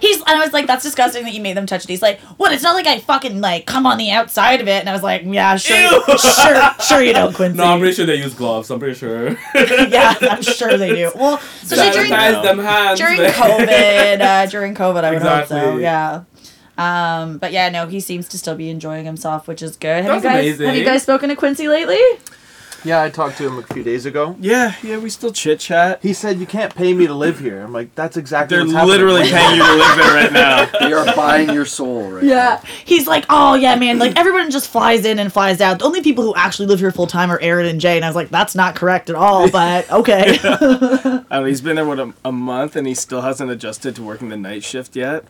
He's and I was like, that's disgusting that you made them touch it. He's like, what? It's not like I fucking like come on the outside of it. And I was like, yeah, sure, Ew. sure, sure you don't, Quincy. No, I'm pretty sure they use gloves. I'm pretty sure. yeah, I'm sure they do. Well, especially during hands. during. COVID, uh, during COVID, I would hope so. Yeah. Um, but yeah, no, he seems to still be enjoying himself, which is good. Have That's you guys amazing. have you guys spoken to Quincy lately? Yeah, I talked to him a few days ago. Yeah, yeah, we still chit chat. He said you can't pay me to live here. I'm like, that's exactly. They're what's literally right paying you to live there right now. They are buying your soul right now. Yeah. He's like, oh yeah, man, like everyone just flies in and flies out. The only people who actually live here full time are Aaron and Jay, and I was like, that's not correct at all, but okay. I mean, uh, he's been there what a, a month and he still hasn't adjusted to working the night shift yet.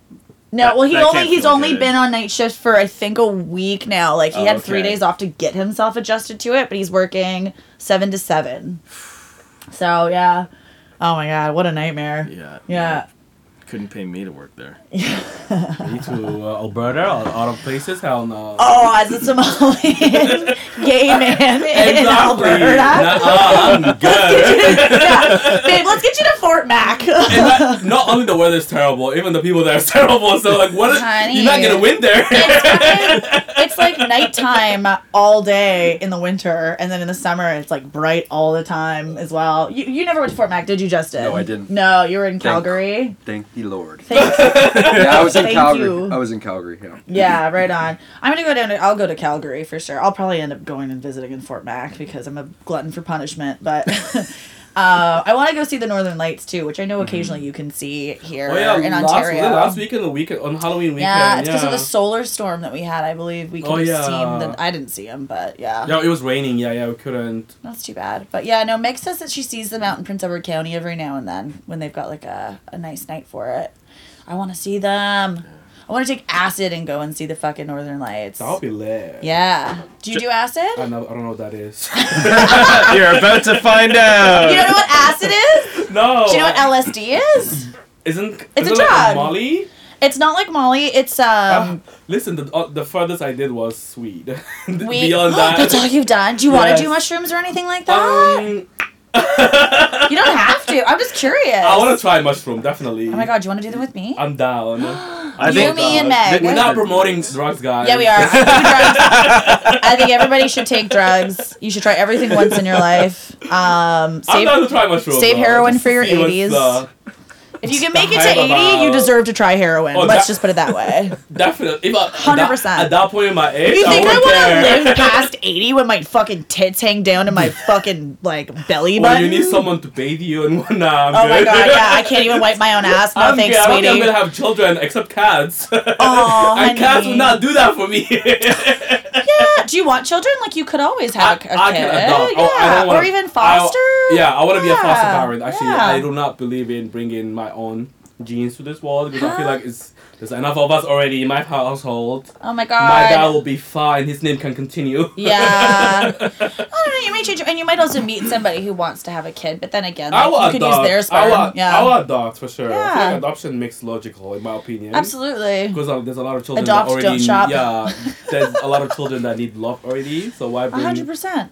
No, well, he only he's only good. been on night shift for I think a week now. Like he Oh, had three days off to get himself adjusted to it, but he's working seven to seven. So yeah. Oh my god, what a nightmare. Yeah. Yeah. Couldn't pay me to work there. Me to uh, Alberta or other places? Hell no. Oh, as a Somalian gay man in exactly. Alberta. Nuh-uh, I'm good. yeah, babe, let's get you to Fort Mac. and not, not only the weather's terrible, even the people there are terrible. So like, what? Is, Honey. you're not gonna win there. it's, fucking- it's like nighttime all day in the winter, and then in the summer it's like bright all the time as well. You, you never went to Fort Mac, did you, Justin? No, I didn't. No, you were in Calgary. Thank the Lord. Thank Yeah, I was in Thank Calgary. you. I was in Calgary. Yeah. Yeah, right on. I'm gonna go down to. I'll go to Calgary for sure. I'll probably end up going and visiting in Fort Mac because I'm a glutton for punishment. But, Uh, I want to go see the Northern Lights too, which I know occasionally you can see here. Oh yeah, in last, Ontario. last weekend, the weekend on Halloween weekend. yeah, it's because of the solar storm that we had. I believe we could Oh, have yeah. seen. The, I didn't see him, but yeah, Yeah, it was raining. Yeah, yeah, we couldn't. that's too bad. But yeah, no. Meg says that she sees them out in Prince Edward County every now and then when they've got like a, a nice night for it. I want to see them. I want to take acid and go and see the fucking Northern Lights. That would be lit. Yeah. Do you do acid? I know. I don't know what that is. You're about to find out. You don't know what acid is? no. Do you know what LSD is? Isn't It's isn't a it like drug. Molly? It's not like Molly. It's Ah, um. listen, the uh, the furthest I did was weed. we, Beyond that, That's all you've done. Do you want to do mushrooms or anything like that? um, you don't have to. I'm just curious. I want to try mushroom. Definitely. Oh my god, do you want to do them with me? I'm down. I you, think me, and Meg. We're not promoting drugs, guys. Yeah, we are. I think, drugs, I think everybody should take drugs. You should try everything once in your life. Um, I'm save, down to try mushroom. save though, heroin just for your see what's 80s. If you can make it to hype 80, you deserve to try heroin. Oh, Let's that- just put it that way. Definitely. If I, 100%. At that point in my age, You think I, wouldn't want to live past 80 when my fucking tits hang down to my fucking like belly button? you need someone to bathe you and whatnot. I'm Oh my god, yeah, I can't even wipe my own ass. No I'm thanks, good. I don't think I'm gonna have children except cats. Aw, and cats honey. would not do that for me. Yeah, do you want children? Like you could always have a, a I kid. can adopt. Yeah, Oh, I don't wanna- or even I- foster. yeah, I want to be a foster parent. Actually, yeah. I do not believe in bringing my own genes to this world because I feel like it's there's enough of us already in my household. Oh my god. My dad will be fine. His name can continue. Yeah. I don't know. You may change, and you might also meet somebody who wants to have a kid. But then again, I like, you could use their I sperm. will, yeah. I will adopt for sure. I Yeah. like adoption makes logical in my opinion. Absolutely. Because uh, there's a lot of children Adopt, that already don't shop. yeah. There's a lot of children that need love already. So why bring? hundred percent.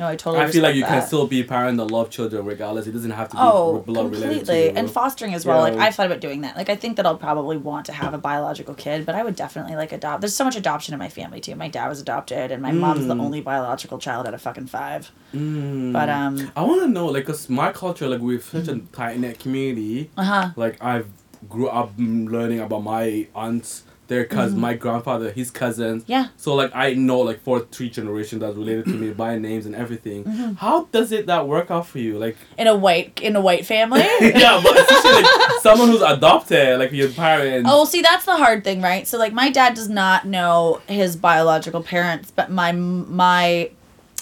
No, I totally. I feel like you respect can still be a parent that love children regardless. It doesn't have to be Oh, blood completely. And fostering as well. Like I've thought about doing that. Like I think that I'll probably want to have a biological kid, but I would definitely like adopt. There's so much adoption in my family too. My dad was adopted, and my mom's the Mm. only biological child out of fucking five. Mm. But um, I want to know, like, cause my culture, like, we're such a tight knit community. uh huh. Like, I've grew up mm, learning about my aunts, their cousin, my grandfather, his cousins. Mm-hmm. Yeah. So like, I know like four, three generations that's related to me by names and everything. Mm-hmm. How does it that work out for you? Like, In a white in a white family. yeah, but especially like someone who's adopted, like your parents. Oh, see, that's the hard thing, right? So, like, my dad does not know his biological parents, but my my,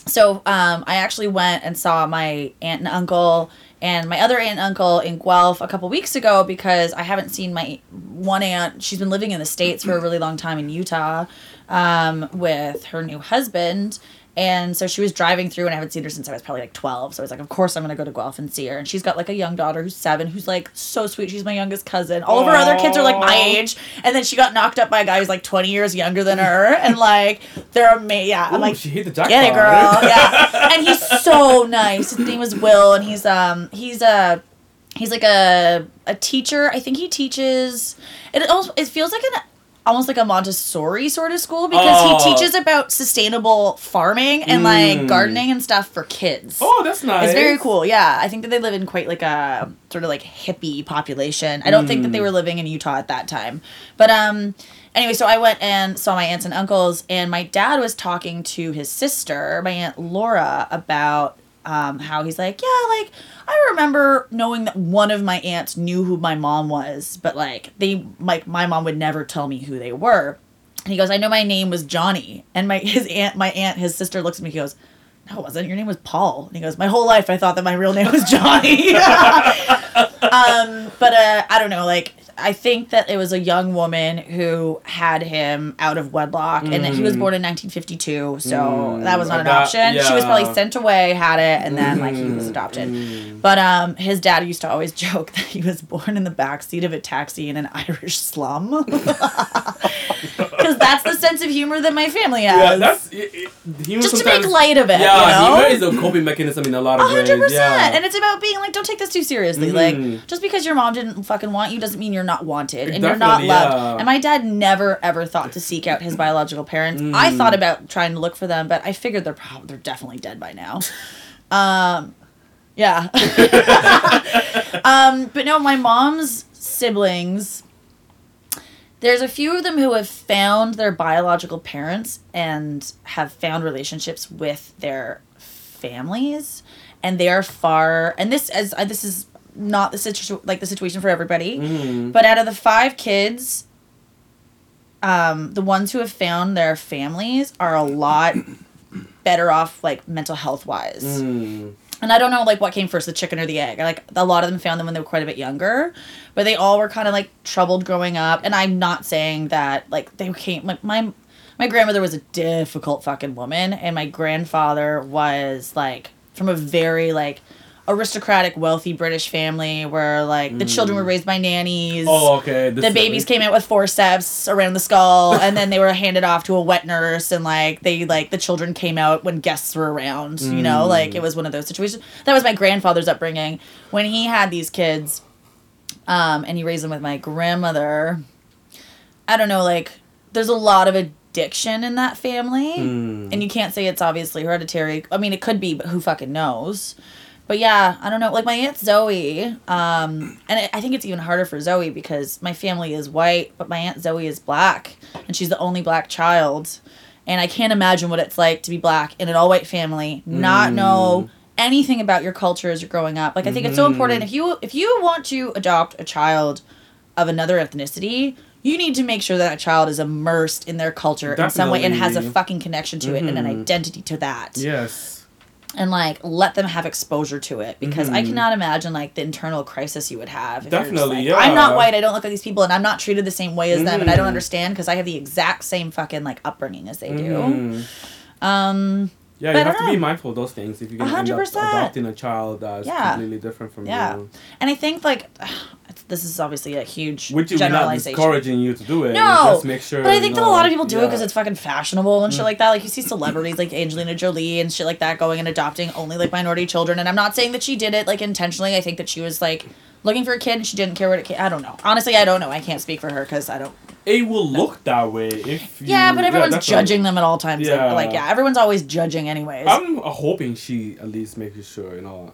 so um, I actually went and saw my aunt and uncle and my other aunt and uncle in Guelph a couple weeks ago because I haven't seen my one aunt. She's been living in the states for a really long time in Utah, um, with her new husband. And so she was driving through, and I haven't seen her since I was probably like 12. So I was like, of course I'm going to go to Guelph and see her. And she's got like a young daughter who's seven, who's like so sweet. She's my youngest cousin. All of her other kids are like my age. And then she got knocked up by a guy who's like 20 years younger than her. And like, they're amazing. Yeah. I'm like, she hit the jackpot. Get it, girl. Yeah. And he's so nice. His name is Will, and he's um he's a he's like a a teacher. I think he teaches. It also it feels like an almost like a Montessori sort of school because Oh. he teaches about sustainable farming and like Mm. gardening and stuff for kids. Oh, that's nice. It's very cool. Yeah, I think that they live in quite like a sort of like hippie population. I don't think that they were living in Utah at that time. But um anyway, so I went and saw my aunts and uncles and my dad was talking to his sister, my aunt Laura, about um, how he's like, yeah, like I remember knowing that one of my aunts knew who my mom was, but like they like my mom would never tell me who they were. And he goes, I know my name was Johnny. And my his aunt, my aunt, his sister looks at me. He goes, No, it wasn't. Your name was Paul. And he goes, My whole life I thought that my real name was Johnny. um, but uh, I don't know. Like I think that it was a young woman who had him out of wedlock, and that he was born in 1952. So Mm, that was not an option. She was probably sent away, had it, and then like he was Mm, adopted. mm. But um, his dad used to always joke that he was born in the backseat of a taxi in an Irish slum. Because that's the sense of humor that my family has. Yeah, that's it, it, humor just to make light of it. Yeah, you know? humor is a coping mechanism in a lot of ways. hundred percent, and it's about being like, don't take this too seriously. Mhm. Like, just because your mom didn't fucking want you doesn't mean you're not wanted and you're not loved. yeah. And my dad never ever thought to seek out his biological parents. I Mm. thought about trying to look for them, but I figured they're probably they're definitely dead by now. Um, yeah. um, but no, my mom's siblings. There's a few of them who have found their biological parents and have found relationships with their families, and they are far. And this as uh, this is not the situation like the situation for everybody, Mhm. but out of the five kids, um, the ones who have found their families are a lot better off like mental health wise. Mm. And I don't know like what came first, the chicken or the egg. Like a lot of them found them when they were quite a bit younger, but they all were kind of like troubled growing up. And I'm not saying that like they came like my my grandmother was a difficult fucking woman, and my grandfather was like from a very like aristocratic, wealthy British family where like the children were raised by nannies. Oh, okay. This the babies came out with forceps around the skull and then they were handed off to a wet nurse and like they like the children came out when guests were around you know? Mm. like it was one of those situations. That was my grandfather's upbringing. When he had these kids um and he raised them with my grandmother i don't know like there's a lot of addiction in that family. Mm. and you can't say it's obviously hereditary. I mean it could be but who fucking knows but yeah, I don't know. Like my aunt Zoe, um, and I- think it's even harder for Zoe because my family is white, but my aunt Zoe is black, and she's the only black child, and I can't imagine what it's like to be black in an all-white family, not know anything about your culture as you're growing up. Like I think it's so important if you if you want to adopt a child of another ethnicity. You need to make sure that that child is immersed in their culture in some way and has a fucking connection to it and an Mhm. identity to that Yes. And like let them have exposure to it because I Mhm. cannot imagine like the internal crisis you would have. If Definitely, like, I'm not white. I don't look like these people, and I'm not treated the same way as them, and I don't Mhm. understand because I have the exact same fucking like upbringing as they do. Mhm. Um, Yeah, But you I have to be mindful of those things if you're gonna end up adopting a child that's Yeah. completely different from Yeah. you. and I think like this is obviously a huge Which we're not generalization. discouraging you to do it. No, just make sure. But I think that a lot of people do it because it's fucking fashionable and shit mm. like that. Like you see celebrities like Angelina Jolie and shit like that going and adopting only like minority children. And I'm not saying that she did it like intentionally. I think that she was like looking for a kid and she didn't care what it came. I don't know. Honestly, I don't know. I can't speak for her because I don't. It will look that way if. You, Yeah, but everyone's that's judging them at all times. Yeah. Like, yeah, everyone's always judging anyways. I'm hoping she at least makes sure you know,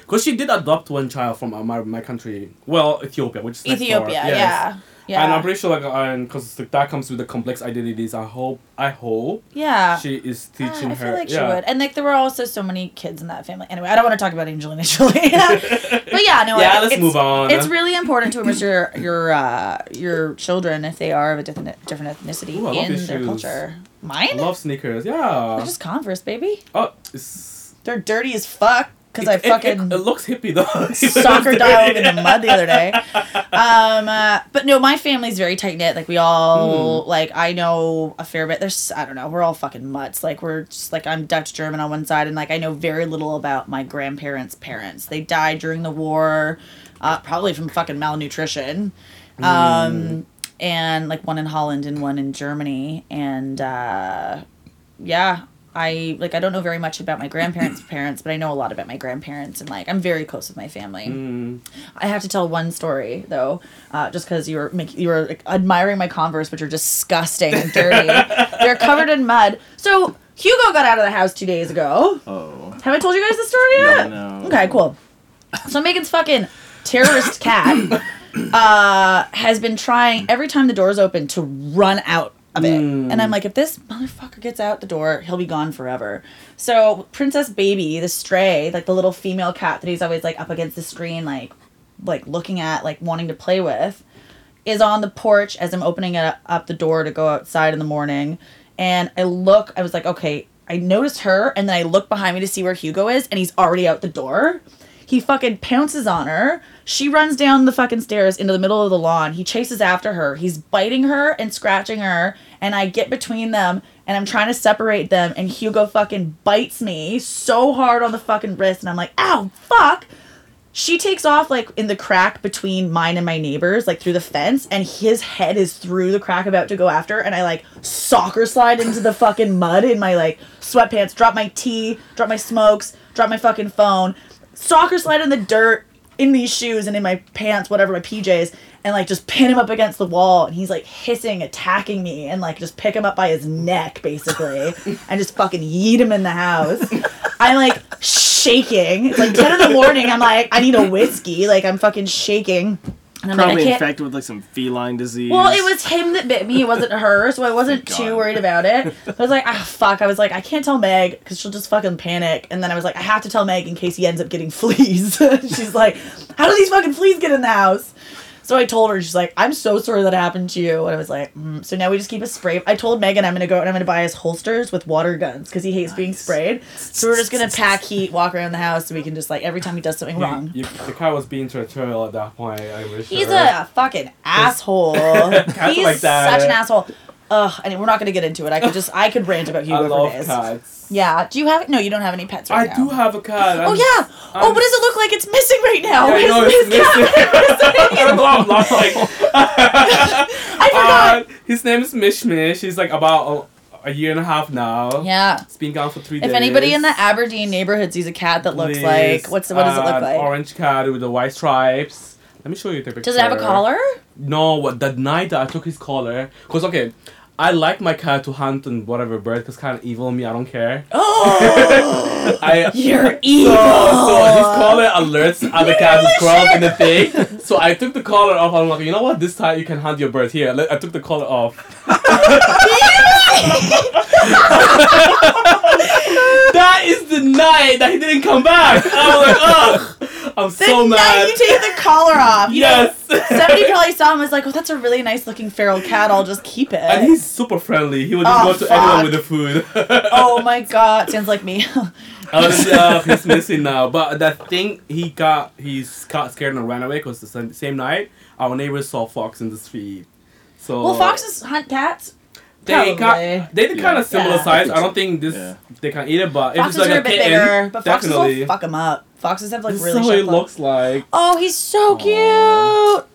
because she did adopt one child from my my country. Well, Ethiopia, which is. Ethiopia, yeah. Yeah. And I'm pretty sure, like, and because like, that comes with the complex identities. I hope, I hope yeah. she is Ah, teaching I her. I feel like yeah. she would. And like there were also so many kids in that family. Anyway, I don't want to talk about Angelina Jolie. but yeah, no. Yeah, I- let's it's- move on. It's really important to immerse your your uh, your children if they are of a different different ethnicity Ooh, in their shoes. culture. I Mine? love sneakers. Yeah. They're Yeah. just Converse, baby. Oh, it's. They're dirty as fuck because I it- it- fucking It, looks hippie though. soccer dialed in the mud the other day. Um, uh, but no, my family's very tight knit. Like we all like I know a fair bit. There's I don't know. We're all fucking mutts. Like we're just like I'm Dutch German on one side, and like I know very little about my grandparents' parents. They died during the war, uh, probably from fucking malnutrition. Um, and like one in Holland and one in Germany, and uh, yeah. I like I don't know very much about my grandparents' parents, but I know a lot about my grandparents and like I'm very close with my family. Mm. I have to tell one story though, uh, just because you were make, you were like, admiring my Converse, which are disgusting and dirty. They're covered in mud. So Hugo got out of the house two days ago. Oh. Have I told you guys the story yet? No. Okay, cool. So Megan's fucking terrorist cat uh, has been trying every time the door's open to run out of it. Mm. And I'm like, if this motherfucker gets out the door, he'll be gone forever. So Princess Baby, the stray, like the little female cat that he's always like up against the screen, like like looking at, like wanting to play with, is on the porch as I'm opening it up the door to go outside in the morning. And I look, I was like, okay, I noticed her, and then I look behind me to see where Hugo is, and he's already out the door. He fucking pounces on her. She runs down the fucking stairs into the middle of the lawn. He chases after her. He's biting her and scratching her, and I get between them and I'm trying to separate them, and Hugo fucking bites me so hard on the fucking wrist, and I'm like, ow, fuck she takes off like in the crack between mine and my neighbors, like through the fence, and his head is through the crack about to go after, and I like soccer slide into the fucking mud in my like sweatpants, drop my tea, drop my smokes, drop my fucking phone, soccer slide in the dirt in these shoes and in my pants, whatever, my PJs, and like just pin him up against the wall, and he's like hissing, attacking me, and like just pick him up by his neck basically, and just fucking yeet him in the house. I'm like shaking. It's like 10 in the morning. I'm like, I need a whiskey. Like, I'm fucking shaking. And I'm Probably can't. infected with like some feline disease. Well, it was him that bit me. It wasn't her, so I wasn't Thank too worried about it. I was like, ah, fuck. I was like, I can't tell Meg because she'll just fucking panic. And then I was like, I have to tell Meg in case he ends up getting fleas. She's like, how do these fucking fleas get in the house? So I told her, she's like, I'm so sorry that happened to you. And I was like, mm. so now we just keep a spray. I told Megan I'm gonna go and I'm gonna buy us holsters with water guns because he hates being sprayed. So we're just gonna pack heat, walk around the house, so we can just like every time he does something wrong. You, the cat was being territorial at that point. I wish. He's her. a fucking asshole. He's like such an asshole. Ugh, and we're not gonna get into it. I could just I could rant about I Hugo love for days. cats. Yeah. Do you have no? You don't have any pets right now? I now. do have a cat. Oh I'm- yeah. oh, I'm- what does it look like? It's missing right now. Yeah, I know His- it's his cat- missing. I don't know. I'm laughing. I forgot. Uh, his name is Mish Mish. He's like about a, a year and a half now. yeah. It's been gone for three If days. anybody in the Aberdeen neighborhood sees a cat that looks Please, like what's the, what does it look like? Orange cat with the white stripes. Let me show you the picture. Does it have a collar? No, what the night that I took his collar, cause okay, I like my cat to hunt and whatever bird, cause kind of evil me. I don't care. Oh, I you're so, evil. so his collar alerts other cats and squirrels in the thing. So I took the collar off. I'm like, you know what? This time you can hunt your bird here. I took the collar off. that is the night that he didn't come back. I was like, ugh, I'm The so night mad. you take the collar off. Yes. Somebody probably saw him and was like, "Oh, that's a really nice looking feral cat. I'll just keep it." And he's super friendly. He would just Oh, go to anyone with the food. oh my god, sounds like me. I was, uh, he's missing now. But that thing, he got, he's got scared and ran away because the same, same night, our neighbors saw fox in the street. So well, foxes hunt cats. They probably. got, they did kind Yeah. of similar Yeah. size. I don't think this Yeah. they can eat it, but if Foxes it's like are a a bit kitten, bigger, but foxes definitely. will fuck them up. Foxes have like this really is how claws. looks like. Oh, he's so cute.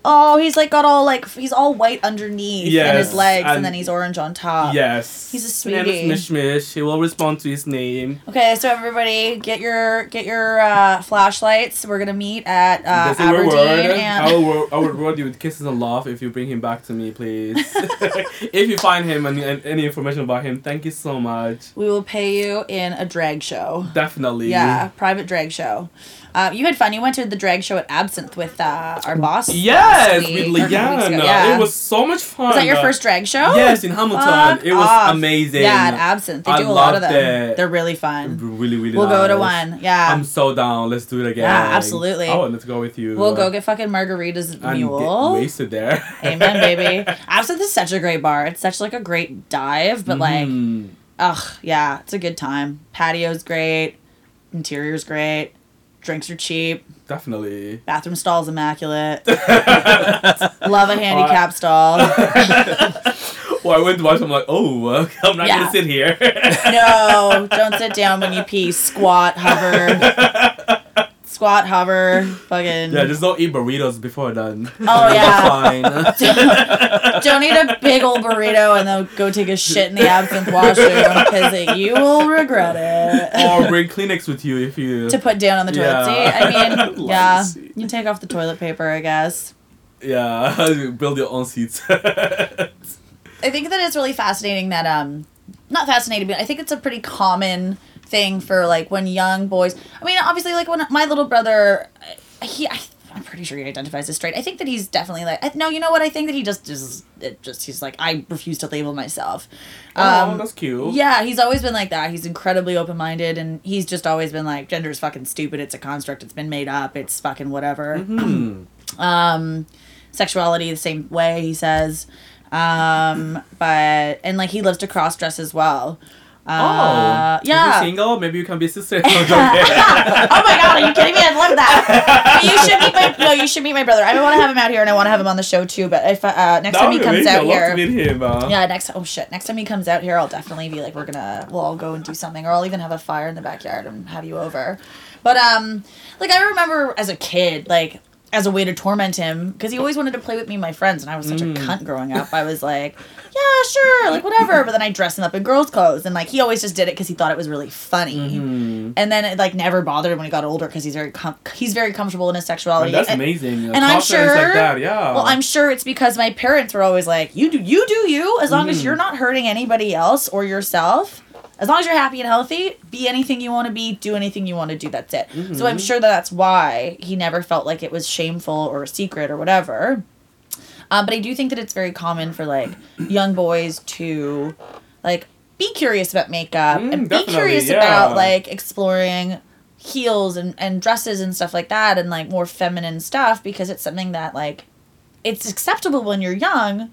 Oh, he's like got all like he's all white underneath and his legs, and, and- then he's orange on top. yes, He's a His name sweetie. is Mishmish. He will respond to his name. Okay, so everybody, get your get your uh, flashlights. We're gonna meet at uh, This is your Aberdeen, word. I and will, wor- I will reward you with kisses and love if you bring him back to me, please. if you find him and, and any information about him, thank you so much. we will pay you in a drag show. Definitely. Yeah, private drag show. Uh, you had fun. You went to the drag show at Absinthe with uh, our boss. Yes, with week, or a couple weeks Leanne. Yeah. It was so much fun. Was that your first drag show? Yes, in Hamilton. Fuck it was off. amazing. Yeah, at Absinthe. They I do a lot of them. it. They're really fun. Really, really We'll go to one. Yeah. I'm so down. Let's do it again. Yeah, absolutely. Oh, let's go with you. we'll go get fucking margaritas and Mule. get wasted there. Amen, baby. Absinthe is such a great bar. It's such like a great dive, but like, Mm. ugh, yeah, it's a good time. Patio's great. Interior's great. Drinks are cheap. Definitely. Bathroom stall's immaculate. Love a handicap stall. Well, I went to watch. I'm like, oh, uh, I'm not Yeah. gonna sit here. No, don't sit down when you pee. Squat, hover. Squat, hover. Fucking. yeah, just don't eat burritos before then. Oh, yeah. Fine. Don't eat a big old burrito and then go take a shit in the absinthe washroom because you will regret it. or bring Kleenex with you if you. to put down on the toilet Yeah. seat. I mean, yeah, seat. you take off the toilet paper, I guess. Yeah, build your own seats. I think that it's really fascinating that um, not fascinating, but I think it's a pretty common thing for like when young boys. I mean, obviously, like when my little brother, he. I, I'm pretty sure he identifies as straight. I think that he's definitely like I, no. You know what? I think that he just is. It just he's like I refuse to label myself. oh, Um, that's cute. Yeah, he's always been like that. He's incredibly open minded, and he's just always been like, gender is fucking stupid. It's a construct. It's been made up. It's fucking whatever. Hmm. Um, sexuality the same way. He says, um, but and like he loves to cross dress as well. Uh, oh, yeah. single? Maybe you can be sister. oh my god, are you kidding me? I'd love that. You should meet my no. You should meet my brother. I want to have him out here, and I want to have him on the show too. But if uh, next time he comes out here, to meet him. Uh. yeah, next oh shit, next time he comes out here, I'll definitely be like, we're gonna, we'll all go and do something, or I'll even have a fire in the backyard and have you over. But um, like I remember as a kid, like as a way to torment him, because he always wanted to play with me and my friends, and I was such Mm. a cunt growing up. I was like, yeah, sure, like whatever. But then I dressed him up in girls' clothes, and like he always just did it because he thought it was really funny. Mhm. And then it like never bothered him when he got older because he's very com- he's very comfortable in his sexuality. And that's And- amazing. and I'm Confidence sure- like that, yeah. well, I'm sure it's because my parents were always like, "You do, you do you. As long as Mhm. you're not hurting anybody else or yourself, as long as you're happy and healthy, be anything you want to be, do anything you want to do. That's it. So Mm-hmm. I'm sure that that's why he never felt like it was shameful or a secret or whatever. Um, but I do think that it's very common for like young boys to like be curious about makeup Mm, and be curious yeah. about like exploring heels and, and dresses and stuff like that and like more feminine stuff because it's something that like it's acceptable when you're young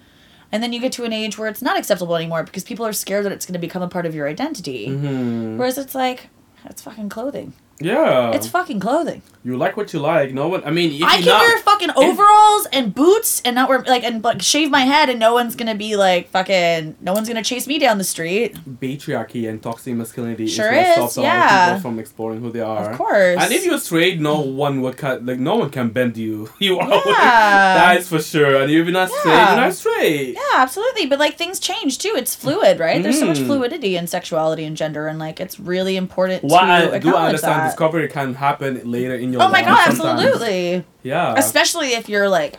and then you get to an age where it's not acceptable anymore because people are scared that it's going to become a part of your identity Mhm. whereas it's like it's fucking clothing Yeah. it's fucking clothing you like what you like. No one. I mean, if I can not, wear fucking overalls and boots and not wear like and like shave my head and no one's gonna be like fucking no one's gonna chase me down the street. patriarchy and toxic masculinity Sure is what stops a lot of yeah. people from exploring who they are. Of course. And if you're straight, no one would cut. Like no one can bend you. You are. Yeah. that is for sure. And if you're not straight, Yeah. you're not straight. Yeah, absolutely. But like things change too. It's fluid, right? There's so much Mhm. fluidity in sexuality and gender, and like it's really important to I do acknowledge understand that. Discovery can happen later in your Oh my life god, sometimes. absolutely. Yeah. Especially if you're like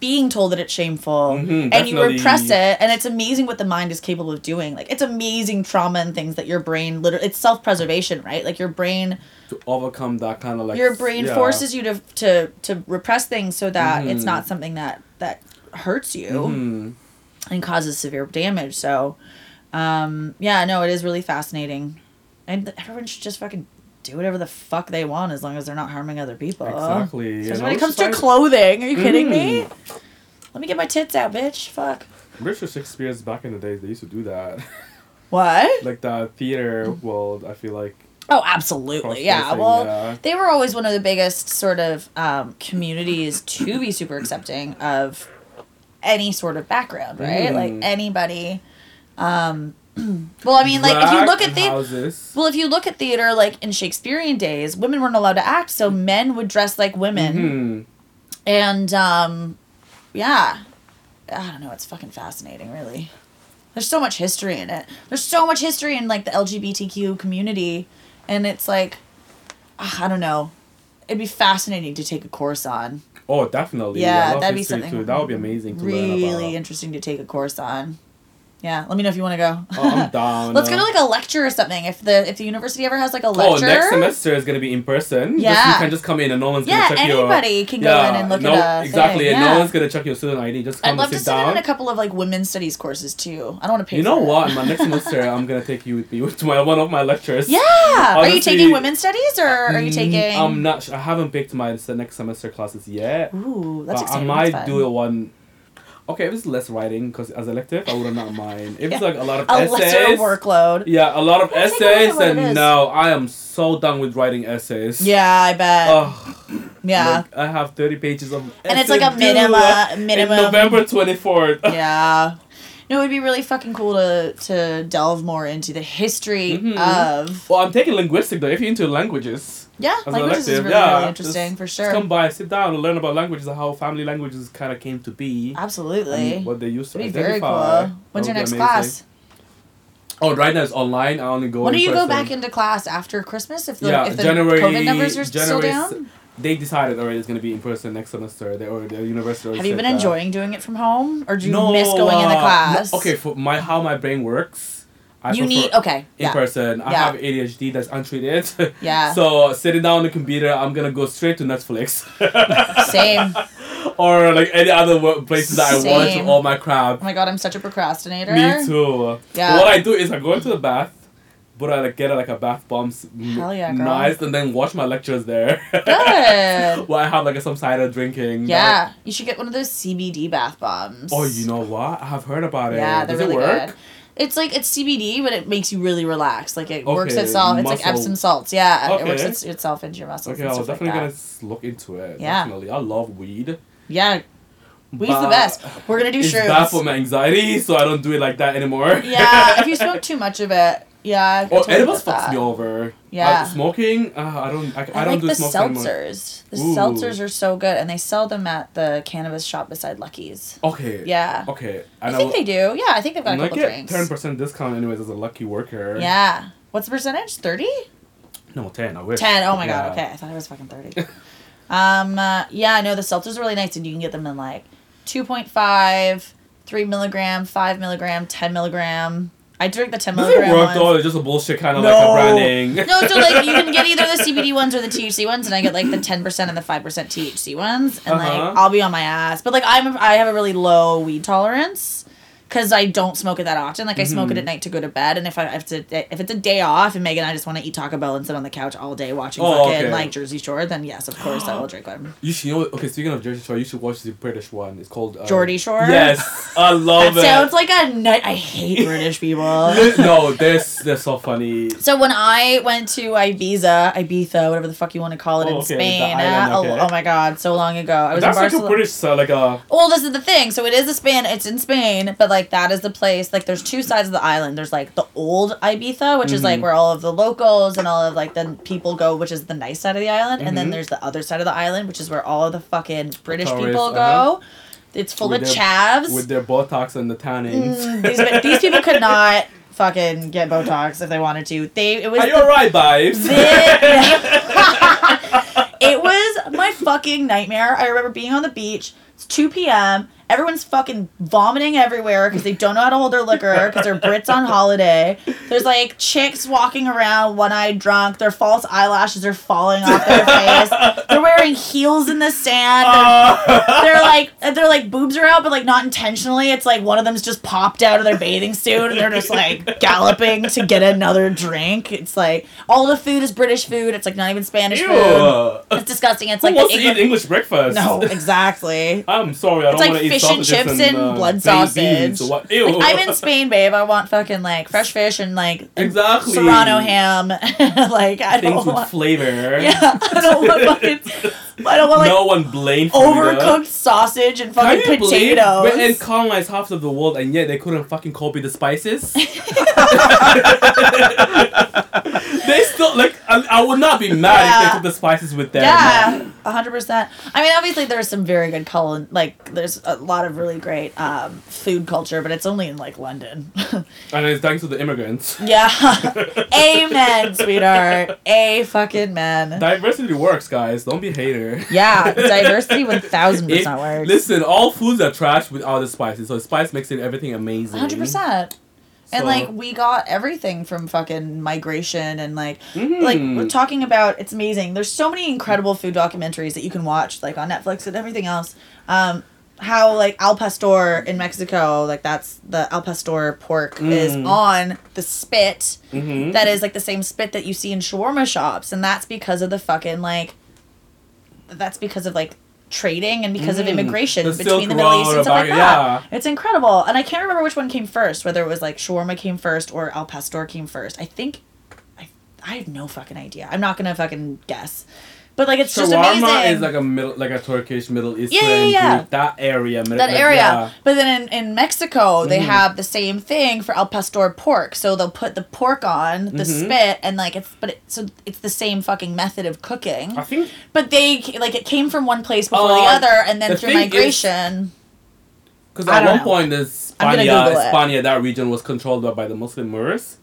being told that it's shameful Mhm, and you repress it and it's amazing what the mind is capable of doing like it's amazing trauma and things that your brain literally it's self-preservation right like your brain to overcome that kind of like your brain yeah. forces you to to to repress things so that it's Mhm. not something that that hurts you Mhm. and causes severe damage so um yeah no it is really fascinating and everyone should just fucking do whatever the fuck they want as long as they're not harming other people Exactly. Because and when it comes to clothing, are you kidding me? Mm. Let me get my tits out, bitch. Fuck. British Shakespeare's back in the days they used to do that. What? like the theater world, I feel like Oh, absolutely. Yeah. Well, yeah. they were always one of the biggest sort of um, communities to be super accepting of any sort of background, right? Mm. Like anybody. Um, well, I mean, like if you look at the well, if you look at theater, like in Shakespearean days, women weren't allowed to act, so men would dress like women, Mhm. and um, yeah, I don't know. It's fucking fascinating, really. There's so much history in it. There's so much history in like the LGBTQ community, and it's like, ah, I don't know. It'd be fascinating to take a course on. Oh, definitely. Yeah, that'd be something Too. That would be amazing to learn Really interesting to take a course on. Yeah, let me know if you want to go. Oh, I'm down. Let's go to like a lecture or something. If the if the university ever has like a lecture. Oh, next semester is gonna be in person. Just- Yeah. you can just come in and no one's Yeah, gonna check your. Yeah, anybody can go in and look no, at a exactly, thing, and yeah. no one's gonna check your student ID. Just come I'd love and to sit sit in a couple of like women's studies courses too. I don't want to pay. You know what? My next semester, I'm gonna take you with me to my one of my lectures. Yeah. are you taking women's studies or are you Mm, taking? I'm not. I haven't picked my next semester classes yet. Ooh, that's but I might do it one. Okay, if it's less writing, because as elective, I would not mind. If it's like a lot of a essays, workload. yeah, a lot of Well, take a look at essays, it then no, I am so done with writing essays. Yeah, I bet. Ugh, yeah. like, I have 30 pages of and it's like a minimum. Minimum. In November 24th. Yeah. No, it'd be really fucking cool to to delve more into the history Mhm. of. Well, I'm taking linguistic though. If you're into languages, Yeah, as an languages is really, yeah, really interesting just- for sure. come by, sit down, and learn about languages and how family languages kind of came to be. Absolutely. What they used to It'd be very cool. When's your next class? Oh, right now it's online. I only go. When do you go back into class after Christmas? If the Yeah, if the January- COVID numbers are still down? They decided already it's gonna be in person next semester. They already the university. already Have you been that. enjoying doing it from home, or do you no, miss going in the uh, class? no- okay, for my how my brain works. I you need okay. in Yeah. person. I Yeah. have ADHD that's untreated. Yeah. so sitting down on the computer, I'm gonna go straight to Netflix. Same. or like any other places that I watch Same. all my crap. Oh my god, I'm such a procrastinator. Me too. Yeah. What I do is I go into the bath, but I like get like a bath bombs, Hell yeah, girl. nice, and then watch my lectures there. Good. Well, I have like some cider drinking. Yeah, you should get one of those CBD bath bombs. oh, you know what? I have heard about it. Yeah, they're Does really it work? good. It's like it's CBD, but it makes you really relax. Like it works Okay, itself. It's like Epsom salts. Yeah, it works its, itself into your muscles. Okay, and I stuff was like definitely that. gonna look into it. Yeah. Definitely. I love weed. Yeah, weed's the best. We're gonna do It's shrooms. bad for my anxiety, so I don't do it like that anymore. yeah, if you smoke too much of it, yeah. I Oh, totally edibles fucks me over. Yeah. Uh, smoking, uh, I don't. I, I, I, don't like do the seltzers. The Ooh. seltzers are so good, and they sell them at the cannabis shop beside Lucky's. Okay. Yeah, Okay. I And think they do. Yeah, I think they've got And a I couple get drinks. ten percent discount anyways as a lucky worker. Yeah. What's the percentage? Thirty? No, ten. I wish. Ten. Oh my god. Okay, I thought it was fucking thirty. um. Uh, yeah. No, the seltzers are really nice, and you can get them in like two point five, three milligram, five milligram, ten milligram. I drink the 10 Does it milligram work though? It's just a bullshit kind of No. like a branding. No, so like you can get either the CBD ones or the THC ones, and I get like the ten percent and the five percent THC ones, and Uh-huh. like I'll be on my ass. But like I'm, I have a really low weed tolerance because I don't smoke it that often. Like I smoke it at night to go to bed, and if I if it's a, if it's a day off, and Megan and I just want to eat Taco Bell and sit on the couch all day watching Oh, fucking okay. like Jersey Shore, then yes, of course I will drink one. You should you know. Okay, speaking of Jersey Shore, you should watch the British one. It's called uh, Geordie Shore? Yes, I That love it. sounds like a night. I hate British people. no, this they're so funny. So when I went to Ibiza, Ibiza, whatever the fuck you want to call it Oh, in okay, Spain, island, uh, okay. oh, oh my god, so long ago. I was That's in like a British, uh, like a. Well, this is the thing. So it is a Spain. It's in Spain, but like that is the place. Like there's two sides of the island. There's like the old Ibiza, which is Mm-hmm. like where all of the locals and all of like the people go, which is the nice side of the island. And then Mhm. there's the other side of the island, which is where all of the fucking British people uh-huh. go. It's full With of their- chavs. with their Botox and the tannings. Mm, these, these people could not fucking get Botox if they wanted to. They it was Are you alright, vibes? it was my fucking nightmare. I remember being on the beach. It's 2 p.m. Everyone's fucking vomiting everywhere because they don't know how to hold their liquor because they're Brits on holiday. There's like chicks walking around, one eyed drunk. Their false eyelashes are falling off their face. They're wearing heels in the sand. They're, they're like they're like boobs are out, but like not intentionally. It's like one of them's just popped out of their bathing suit and they're just like galloping to get another drink. It's like all the food is British food. It's like not even Spanish Ew. food. It's disgusting. It's Who like wants to eat English breakfast? No, exactly. I'm sorry, I It's don't like want to eat fish and chips and uh, blood sausage. beans or what? Ew. Like, I'm in Spain, babe. I want fucking like fresh fish and like Exactly. Serrano ham. like I Things don't with want. flavor. Yeah, I don't want fucking. I don't want like no one blamed overcooked sausage and Can fucking you believe potatoes. we're in colonized half of the world and yet they couldn't fucking copy the spices? they still like. I, I would not be mad if they took the spices with them. Yeah, hundred percent. I mean, obviously there's some very good colon. Like, there's a lot of really great um, food culture, but it's only in like London. and it's thanks to the immigrants. yeah, amen, sweetheart. A fucking man. Diversity works, guys. Don't be a hater. Yeah, diversity one thousand percent works. listen, all foods are trash without the spices. So spice makes it everything amazing. Hundred percent. And So- like we got everything from fucking migration and like Mhm. like we're talking about it's amazing. There's so many incredible food documentaries that you can watch like on Netflix and everything else. Um how like al pastor in Mexico, like that's the al pastor pork is Mm. on the spit Mhm. that is like the same spit that you see in shawarma shops and that's because of the fucking like that's because of like trading and because of Mm. immigration The between the Middle East and stuff like that. yeah. It's incredible. And I can't remember which one came first, whether it was like shawarma came first or al pastor came first. I think I I have no fucking idea. I'm not gonna fucking guess. But like it's just amazing. Shawarma is like a middle, like a Turkish Middle Eastern. Yeah, yeah, yeah. Greek, that area. Mid- that like, area. yeah. But then in, in Mexico, they Mhm. have the same thing for al pastor pork. So they'll put the pork on the Mhm. spit and like it's but it, so it's the same fucking method of cooking. I think But they like it came from one place before the Uh, other and then the through migration. because at one know. point, the I'm Spania, Spania, that region was controlled by, by the Muslim Moors.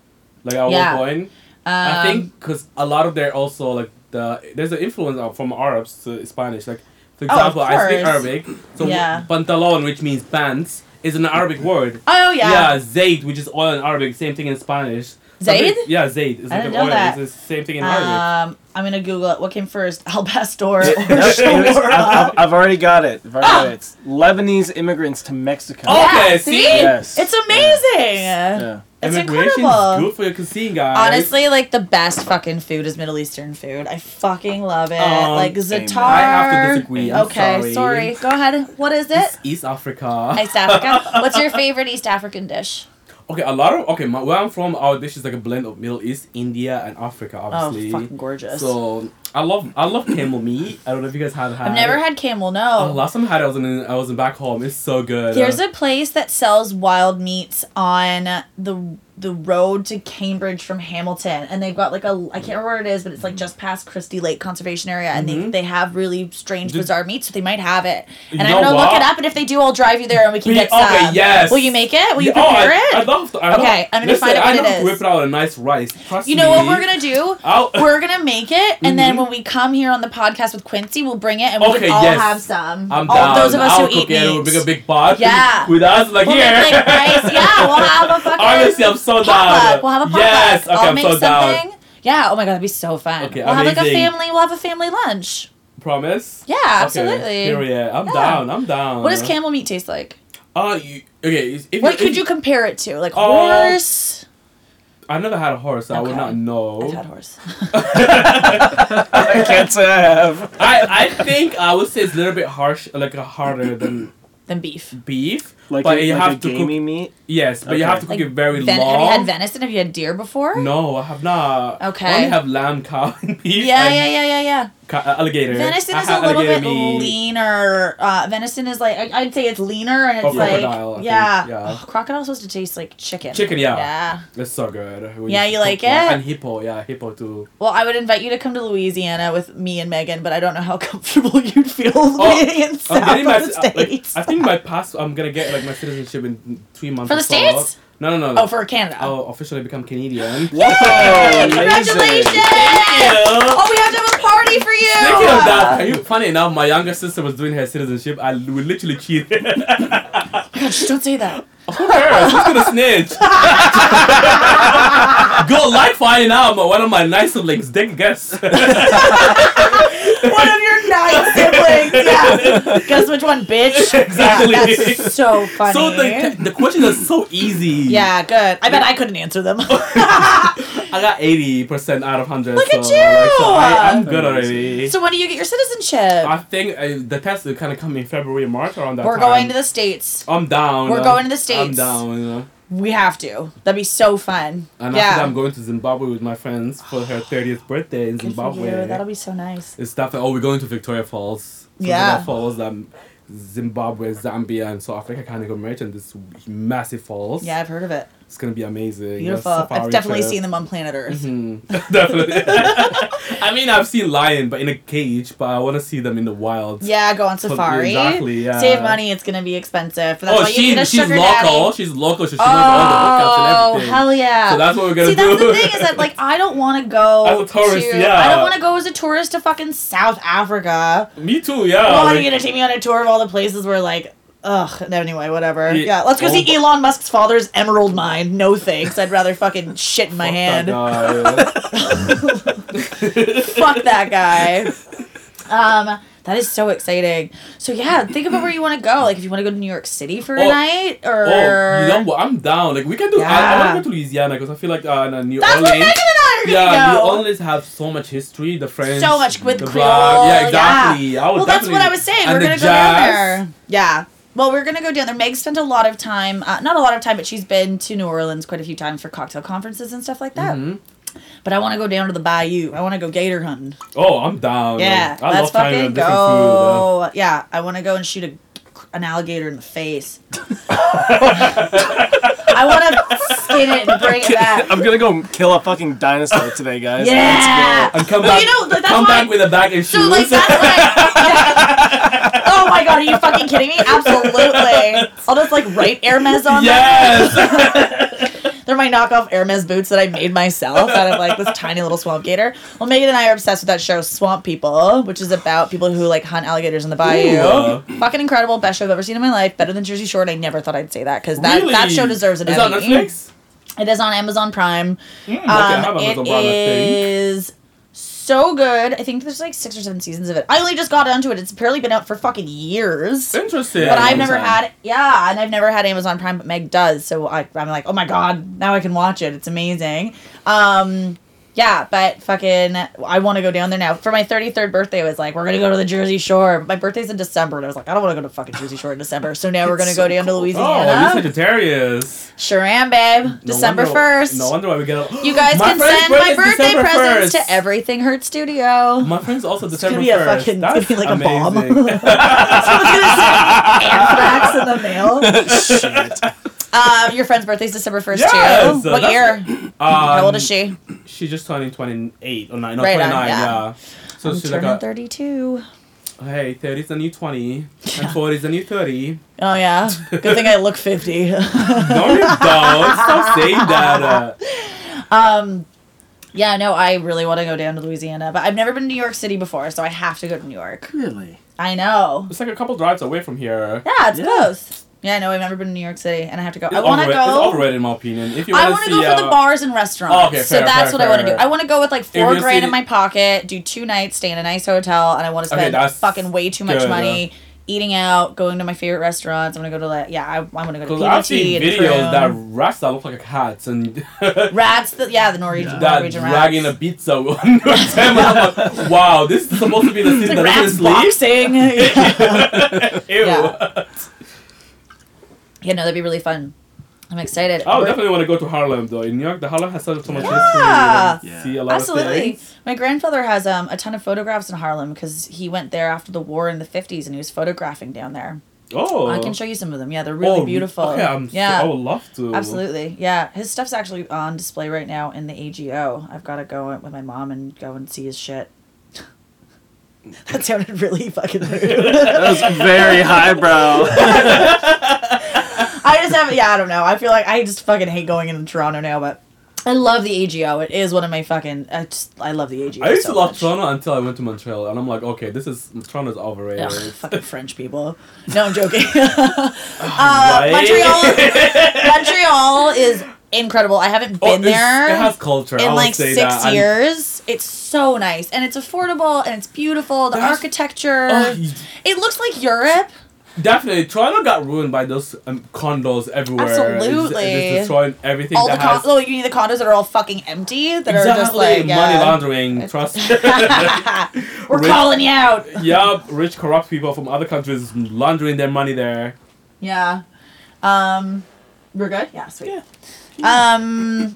Like at Yeah. one point, Um, I think because a lot of their also like the there's an influence of- from Arabs to Spanish. Like for Oh, example, I speak. Arabic, so Yeah. pantalon, which means pants, is an Arabic word. Oh yeah. Yeah, zayd, which is oil in Arabic, same thing in Spanish. Zayd? Yeah, zayd. It's I like didn't know oil. that. It's the same thing in Arabic. Um, I'm gonna Google it. What came first, al pastor or It- it's- I've. I've, I've already got it. I've already got it. It's Lebanese immigrants to Mexico. Oh, Okay, Yeah, see? Yes. It's amazing. Yeah. It's Immigration incredible. is good for your cuisine, guys. Honestly, like the best fucking food is Middle Eastern food. I fucking love it. Um, like amen. za'atar. I have to disagree. I'm okay, sorry. Go ahead. What is it? It's East Africa. East Africa. What's your favorite East African dish? Okay, a lot of okay. My, where I'm from, our dish is like a blend of Middle East, India, and Africa. Obviously, Oh, fucking gorgeous. So I love I love camel meat. I don't know if you guys have had. I've never it. had camel. Oh, No. last time I had it, I was in I was in back home. It's so good. There's a place that sells wild meats on the the road to Cambridge from Hamilton, and they've got like a I can't remember what it is, but it's like just past Christie Lake Conservation Area, and they, Mhm. they have really strange, Did- bizarre meats, so they might have it. And I'm gonna look it up, and if they do, I'll drive you there, and we can We- get some. okay, yes. Will you make it? Will you Yeah, oh, prepare I, it? I love. I love Okay, I'm gonna listen, find out I what it love to is. whip it out a nice rice. Trust you know what we're gonna do? I'll, We're gonna make it, and then Mhm. when we come here on the podcast with Quincy, we'll bring it, and we Okay, can all yes. have some. I'm all down. those of us I'll who eat it. meat. We'll make a big pot. Yeah. With us, like here. make like rice. Yeah, we'll have a fucking. Honestly, I'm so down. potluck. We'll have a potluck. Yes, okay, I'll I'm make so down. something. Yeah. Oh my god, that'd be so fun. Okay, we'll have like a family. We'll have a family lunch. Promise. Yeah, Okay, absolutely. Period. I'm Yeah. down. I'm down. What does camel meat taste like? Uh, you, okay. If What if could you compare it to? Like Uh, horse? I never had a horse, so I would not know. I've had horse. I can't say I have. I, I think I would say it's a little bit harsh, like harder than Then beef. beef. Like, but a, you like have a to gamey cook. meat. Yes, but you have to cook Like it very Ven- long. have you had venison? Have you had deer before? No, I have not. Okay. I only have lamb, cow, and beef. Yeah, and yeah, yeah, yeah, yeah. Uh, alligator. Venison is a little bit meat. leaner. Uh, venison is like I, I'd say it's leaner and it's Or like crocodile, yeah. yeah. Crocodile's supposed to taste like chicken. Chicken, yeah. Yeah. It's so good. when Yeah, you like it? And hippo, yeah, hippo too. Well, I would invite you to come to Louisiana with me and Megan, but I don't know how comfortable you'd feel Oh, being in south my, the uh, like, states. I think my pass. I'm gonna get like my citizenship in three months. For the or so. States? No, no, no. oh, for Canada. I'll officially become Canadian. Whoa! Congratulations! you. Oh, we have to have a party for you. Speaking of that, can you, funny enough, my younger sister was doing her citizenship. I we literally cheated. God, just don't say that. Who cares? Who's gonna snitch? Good luck finding out. but One of my nice siblings, Dick, guess. One of your siblings. Yeah. Guess which one, bitch? Exactly. Yeah, that's so funny. so the the questions are so easy. yeah, good. I bet I couldn't answer them. I got eighty percent out of hundred. Look so, at you! Like, so I, I'm good already. so when do you get your citizenship? I think uh, the test will kind of come in February, March around that We're time. going to the states. I'm down. We're going to the States. I'm down. You know. We have to. That'd be so fun. And yeah. after that, I'm going to Zimbabwe with my friends for her 30th birthday in Zimbabwe. That'll be so nice. It's stuff definitely. Oh, we're going to Victoria Falls. So Yeah. Victoria Falls, um, Zimbabwe, Zambia, and South Africa kind of go merge in this massive falls. Yeah, I've heard of it. It's gonna be amazing. Beautiful. A I've definitely trip. seen them on planet Earth. Mhm. definitely. I mean, I've seen lion, but in a cage. But I want to see them in the wild. Yeah, go on safari. exactly, yeah. Save money. It's gonna be expensive. That's oh, why you she, need a she's sugar local. daddy. She's local. So she knows all the hookups and Oh everything. hell yeah! So that's what we're gonna See, do. that's the thing is that like I don't want to go As a tourist, to, yeah. I don't want to go as a tourist to fucking South Africa. Me too. Yeah. oh, are you gonna take me on a tour of all the places where like, ugh. Anyway, whatever. Yeah. Yeah, let's go see Oh. Elon Musk's father's emerald mine. No thanks. I'd rather fucking shit in my Fuck hand. that. Fuck that guy. Um, that is so exciting. So yeah, think about where you want to go. Like if you want to go to New York City for a Oh. night, or Oh, you know what? I'm down. Like we can do. I, I want to go to Louisiana because I feel like uh, in New that's Orleans. where Megan and I yeah, gonna New. Orleans have so much history. The French, so much with the Creole. black- Yeah, exactly. I would Well, that's what I was saying. and We're gonna go down there. Yeah. Well, we're gonna go down there. Meg spent a lot of time, uh, not a lot of time, but she's been to New Orleans quite a few times for cocktail conferences and stuff like that. Mhm. But I want to go down to the bayou. I want to go gator hunting. Oh, I'm down. Yeah, I let's love fucking different food. go. Yeah, I want to go and shoot a, an alligator in the face. I want to skin it and bring it back. I'm gonna go kill a fucking dinosaur today, guys. Yeah. And come Well, back. you know, that's come why- back with a bag and So shoes. like that's what I. god, are you fucking kidding me? Absolutely. I'll just like write Hermes on them. yes. They're my knockoff Hermes boots that I made myself out of like this tiny little swamp gator. Well, Megan and I are obsessed with that show Swamp People, which is about people who like hunt alligators in the bayou. Ooh. Fucking incredible, best show I've ever seen in my life. Better than Jersey Shore. And I never thought I'd say that because that really? that show deserves an Is Emmy. Netflix? It is on Amazon Prime. Mm, okay, Um, Amazon it Prime, I think. is so good. I think there's like six or seven seasons of it. I only just got onto it. It's apparently been out for fucking years. Interesting. But I've never Amazon. had yeah, and I've never had Amazon Prime, but Meg does. So I, I'm like, oh my god, now I can watch it. It's amazing. Um, yeah, but fucking, I want to go down there now. For my 33rd birthday, I was like, we're gonna go to the Jersey Shore. My birthday's in December, and I was like, I don't want to go to fucking Jersey Shore in December. So now we're gonna It's go so down to Louisiana. Oh, Louisiana. you Sagittarius. sure am, babe. No December wonder- 1st. No wonder why we get. A, You guys My can send my birthday December presents 1st. to Everything Hurt Studio. My friend's also December gonna be a 1st. fucking- it's That's gonna be like a bomb. amazing. Anthrax in the mail. Shit. Uh, your friend's birthday's December 1st, Yes, too. uh, What that's- year? um, How old is she? She's just turning 28 or 9. No, Right on, 29, yeah. yeah. So I'm she's like turning a, 32. hey, 30 is the new 20, Yeah. and 40 is the new 30. Oh, yeah. Good thing I look 50. No, you don't. Stop saying that. Uh, um, yeah, no, I really want to go down to Louisiana, but I've never been to New York City before, so I have to go to New York. Really? I know. it's like a couple drives away from here. Yeah, it's Yeah. close. Yeah, no, I've never been to New York City, and I have to go. It's, I want to overrated, it's overrated in my opinion. If you I want to go for the uh, bars and restaurants. Oh, okay, so that's fair, what I want to do. I want to go with like four grand in my pocket, do two nights, stay in a nice hotel, and I want to spend that's fucking way too much good. money eating out, going to my favorite restaurants. I'm gonna go to like yeah, I, I'm gonna go to Because I've seen and videos that rats that look like cats and rats. The, yeah, the Norwegian, that Norwegian dragging rats. a pizza on your table. I'm like, wow, this is supposed to be the scene like that rats boxing. Ew. Yeah. Yeah, no, that'd be really fun. I'm excited. I would We're- definitely want to go to Harlem though. In New York, the Harlem has so, so much Yeah. history. and See a lot of Absolutely. things. My grandfather has um, a ton of photographs in Harlem because he went there after the war in the 50s and he was photographing down there. Oh, I can show you some of them. Yeah, they're really Oh, beautiful. Okay, I'm so- yeah. I would love to. Absolutely. Yeah. His stuff's actually on display right now in the AGO. I've got to go with my mom and go and see his shit. that sounded really fucking rude. That was very highbrow. I just haven't, yeah, I don't know. I feel like I just fucking hate going into Toronto now, but I love the AGO. It is one of my fucking, I just, I love the AGO. I used so to love much. Toronto until I went to Montreal, and I'm like, okay, this is Toronto's overrated. Ugh, fucking French people. No, I'm joking. Uh, Montreal, Montreal is incredible. I haven't Oh, been it's- there It has culture. In like six that. and- years. It's so nice and it's affordable and it's beautiful. The architecture. Oh, you- it looks like Europe. Definitely, Toronto got ruined by those um, condos everywhere. It's- Absolutely. it's, destroying everything All the that con- has oh, you mean the condos that are all fucking empty that are just exactly like yeah. money laundering. Trust. We're Rich- calling you out. yup, rich corrupt people from other countries laundering their money there. Yeah. Um, we're good. Yeah, sweet. Um.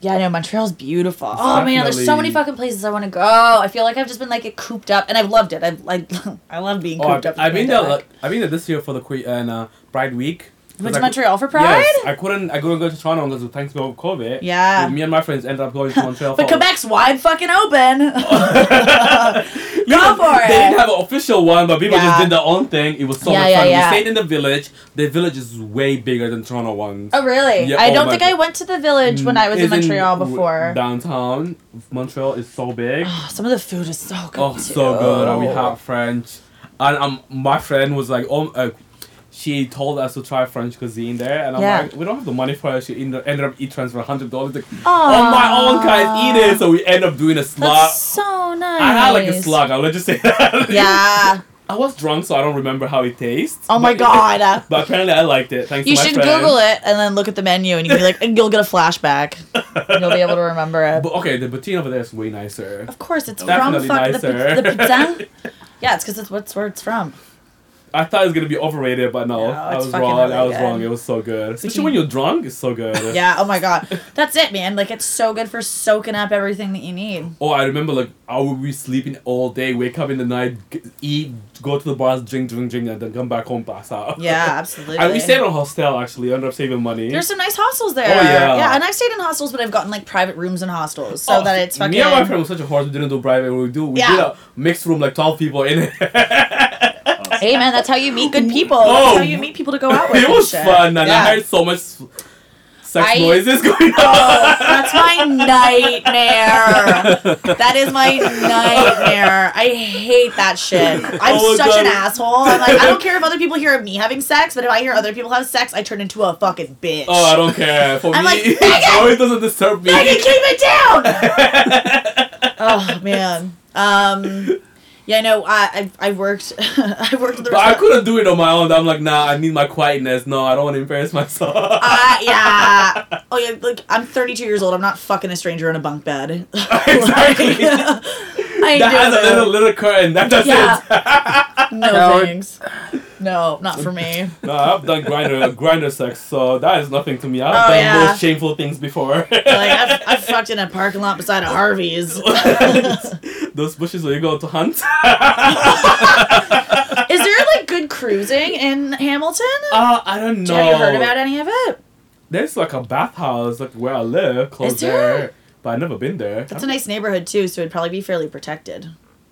Yeah, I know Montreal's beautiful. Oh man, there's so many fucking places I want to go. I feel like I've just been like cooped up, and I've loved it. I I, I love being Oh, cooped I've, up. I've been there. I've been there this year for the Queen and uh, Pride Week. Went to I Montreal for Pride. Yes, I couldn't. I couldn't go to Toronto because of thanks to COVID. Yeah. Me and my friends ended up going to Montreal. but Quebec's wide fucking open. Go know, for They didn't have an official one, but people Yeah. just did their own thing. It was so Yeah, much yeah, fun. yeah. We stayed in the village. The village is way bigger than Toronto ones. Oh really? Yeah, I oh don't think I went to the village when I was in Montreal before. Downtown Montreal is so big. Some of the food is so good. Oh, too. so good. And we have French. And um, my friend was like, oh, uh, she told us to try French cuisine there, and I'm Yeah. like, we don't have the money for it. She ended ended up eat transfer hundred dollars. Like, oh my own guys eat it. So we end up doing a slug. That's so nice. I had like a slug. I'll just say that. Yeah. I was drunk, so I don't remember how it tastes. Oh my but- god. But apparently, I liked it. Thanks You should friend. Google it and then look at the menu, and you can be like, and you'll get a flashback. You'll be able to remember it. But okay, the poutine over there is way nicer. Of course, it's Definitely from fuck the, nicer. the pizza. Yeah, it's because it's what's where it's from. I thought it was gonna be overrated, but no, No, I was wrong. really I was good. wrong. It was so good, especially when you're drunk. It's so good. Yeah. Oh my god, that's it, man. Like it's so good for soaking up everything that you need. Oh, I remember like I would be sleeping all day, wake up in the night, eat, go to the bars, drink, drink, drink, and then come back home, pass out. Yeah, absolutely. And we stayed on hostel actually, I ended up saving money. There's some nice hostels there. Oh, yeah. Yeah, and I've stayed in hostels, but I've gotten like private rooms in hostels, so Oh, that it's fucking. Me and my friend was such a horse. We didn't do private. We do. We Yeah. did a mixed room, like twelve people in it. Hey man, that's how you meet good people. Oh. that's how you meet people to go out with. it was shit. fun, and Yeah. I heard so much sex I- noises going on. Oh, that's my nightmare. That is my nightmare. I hate that shit. I'm Oh such an asshole. I'm like, I don't care if other people hear me having sex, but if I hear other people have sex, I turn into a fucking bitch. Oh, I don't care. For I'm me, like, it doesn't disturb me. Megan, keep it down. oh man. Um. Yeah, no, I I've, I've worked. I've worked the But I couldn't do it on my own. I'm like, nah, I need my quietness. No, I don't want to embarrass myself. Uh, yeah. Oh yeah. Like I'm 32 years old. I'm not fucking a stranger in a bunk bed. Exactly. I ain't that has a little little curtain. That does Yeah. No thanks. No, not for me. No, I've done Grindr Grindr sex, so that is nothing to me. I've Oh, done yeah. those shameful things before. Like I've, I've fucked in a parking lot beside a Harvey's. those bushes where you go to hunt. Is there like good cruising in Hamilton? Uh, I don't know. Have you heard about any of it? There's like a bathhouse like where I live close there? there, but I've never been there. That's a nice neighborhood too, so it'd probably be fairly protected.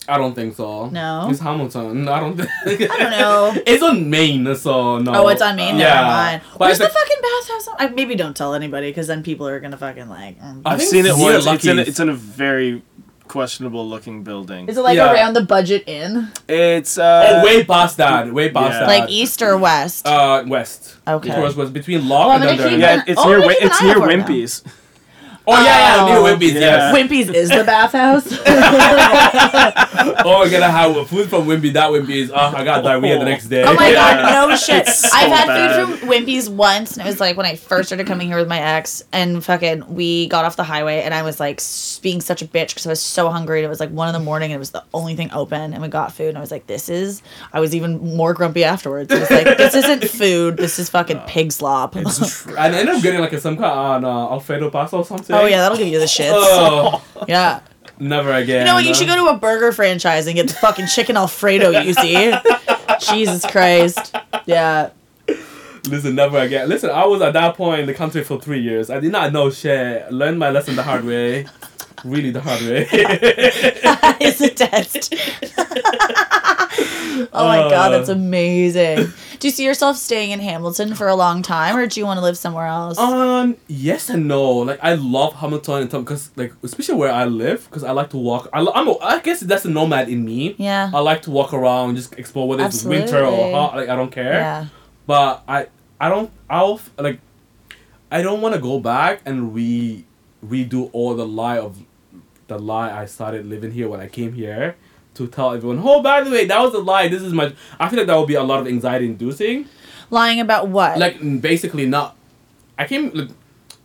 I don't think so. No? It's Hamilton. I don't. Think I don't know. It's on Main, so no. Oh, it's on Main. Yeah. Never mind. But Where's it's the fucking bathhouse? on- I, maybe don't tell anybody, because then people are gonna fucking like. mm. I I've seen it once. It's in, a, it's in a very questionable looking building. Is it like Yeah. around the budget inn? It's uh, oh, way past that. Way past Yeah. that. Like east or west? Uh, west. Okay. It was, was between Locke Well, and gonna Dundee. keep yeah, it's oh, near we Wi- it's near out for now. Wimpy's. Oh yeah, yeah, Oh. near Wimpy's. Yeah. Yes. Wimpy's is the bathhouse. oh, we're gonna have food from Wimpy. That Wimpy's. Oh, I got diarrhea the next day. Oh my Yeah. god, no shit. So I've had bad. food from Wimpy's once, and it was like when I first started coming here with my ex, and fucking, we got off the highway, and I was like being such a bitch because I was so hungry. And it was like one in the morning, and it was the only thing open, and we got food, and I was like, this is. I was even more grumpy afterwards. I was like, this isn't food. This is fucking pig slop. It's tr- and I ended up getting like a, some kind of uh, Alfredo pasta or something. Oh yeah, that'll give you the shits. Oh, Yeah. never again. You know what? You should go to a burger franchise and get the fucking chicken Alfredo. You see? Jesus Christ. Yeah. Listen, never again. Listen, I was at that point in the country for three years. I did not know shit. Learned my lesson the hard way. Really the hard way. it's a test. oh my god, that's Uh. amazing. Do you see yourself staying in Hamilton for a long time, or do you want to live somewhere else? um, yes and no. Like I love Hamilton and because like especially where I live because I like to walk. I, I'm a, I guess that's a nomad in me. yeah. I like to walk around, just explore whether it's winter or hot. Like I don't care. Yeah. But I I don't I'll like I don't want to go back and re redo all the lie of the lie I started living here when I came here to tell everyone. Oh, by the way, that was a lie. This is my. I feel like that would be a lot of anxiety inducing. Lying about what? Like basically not. I came like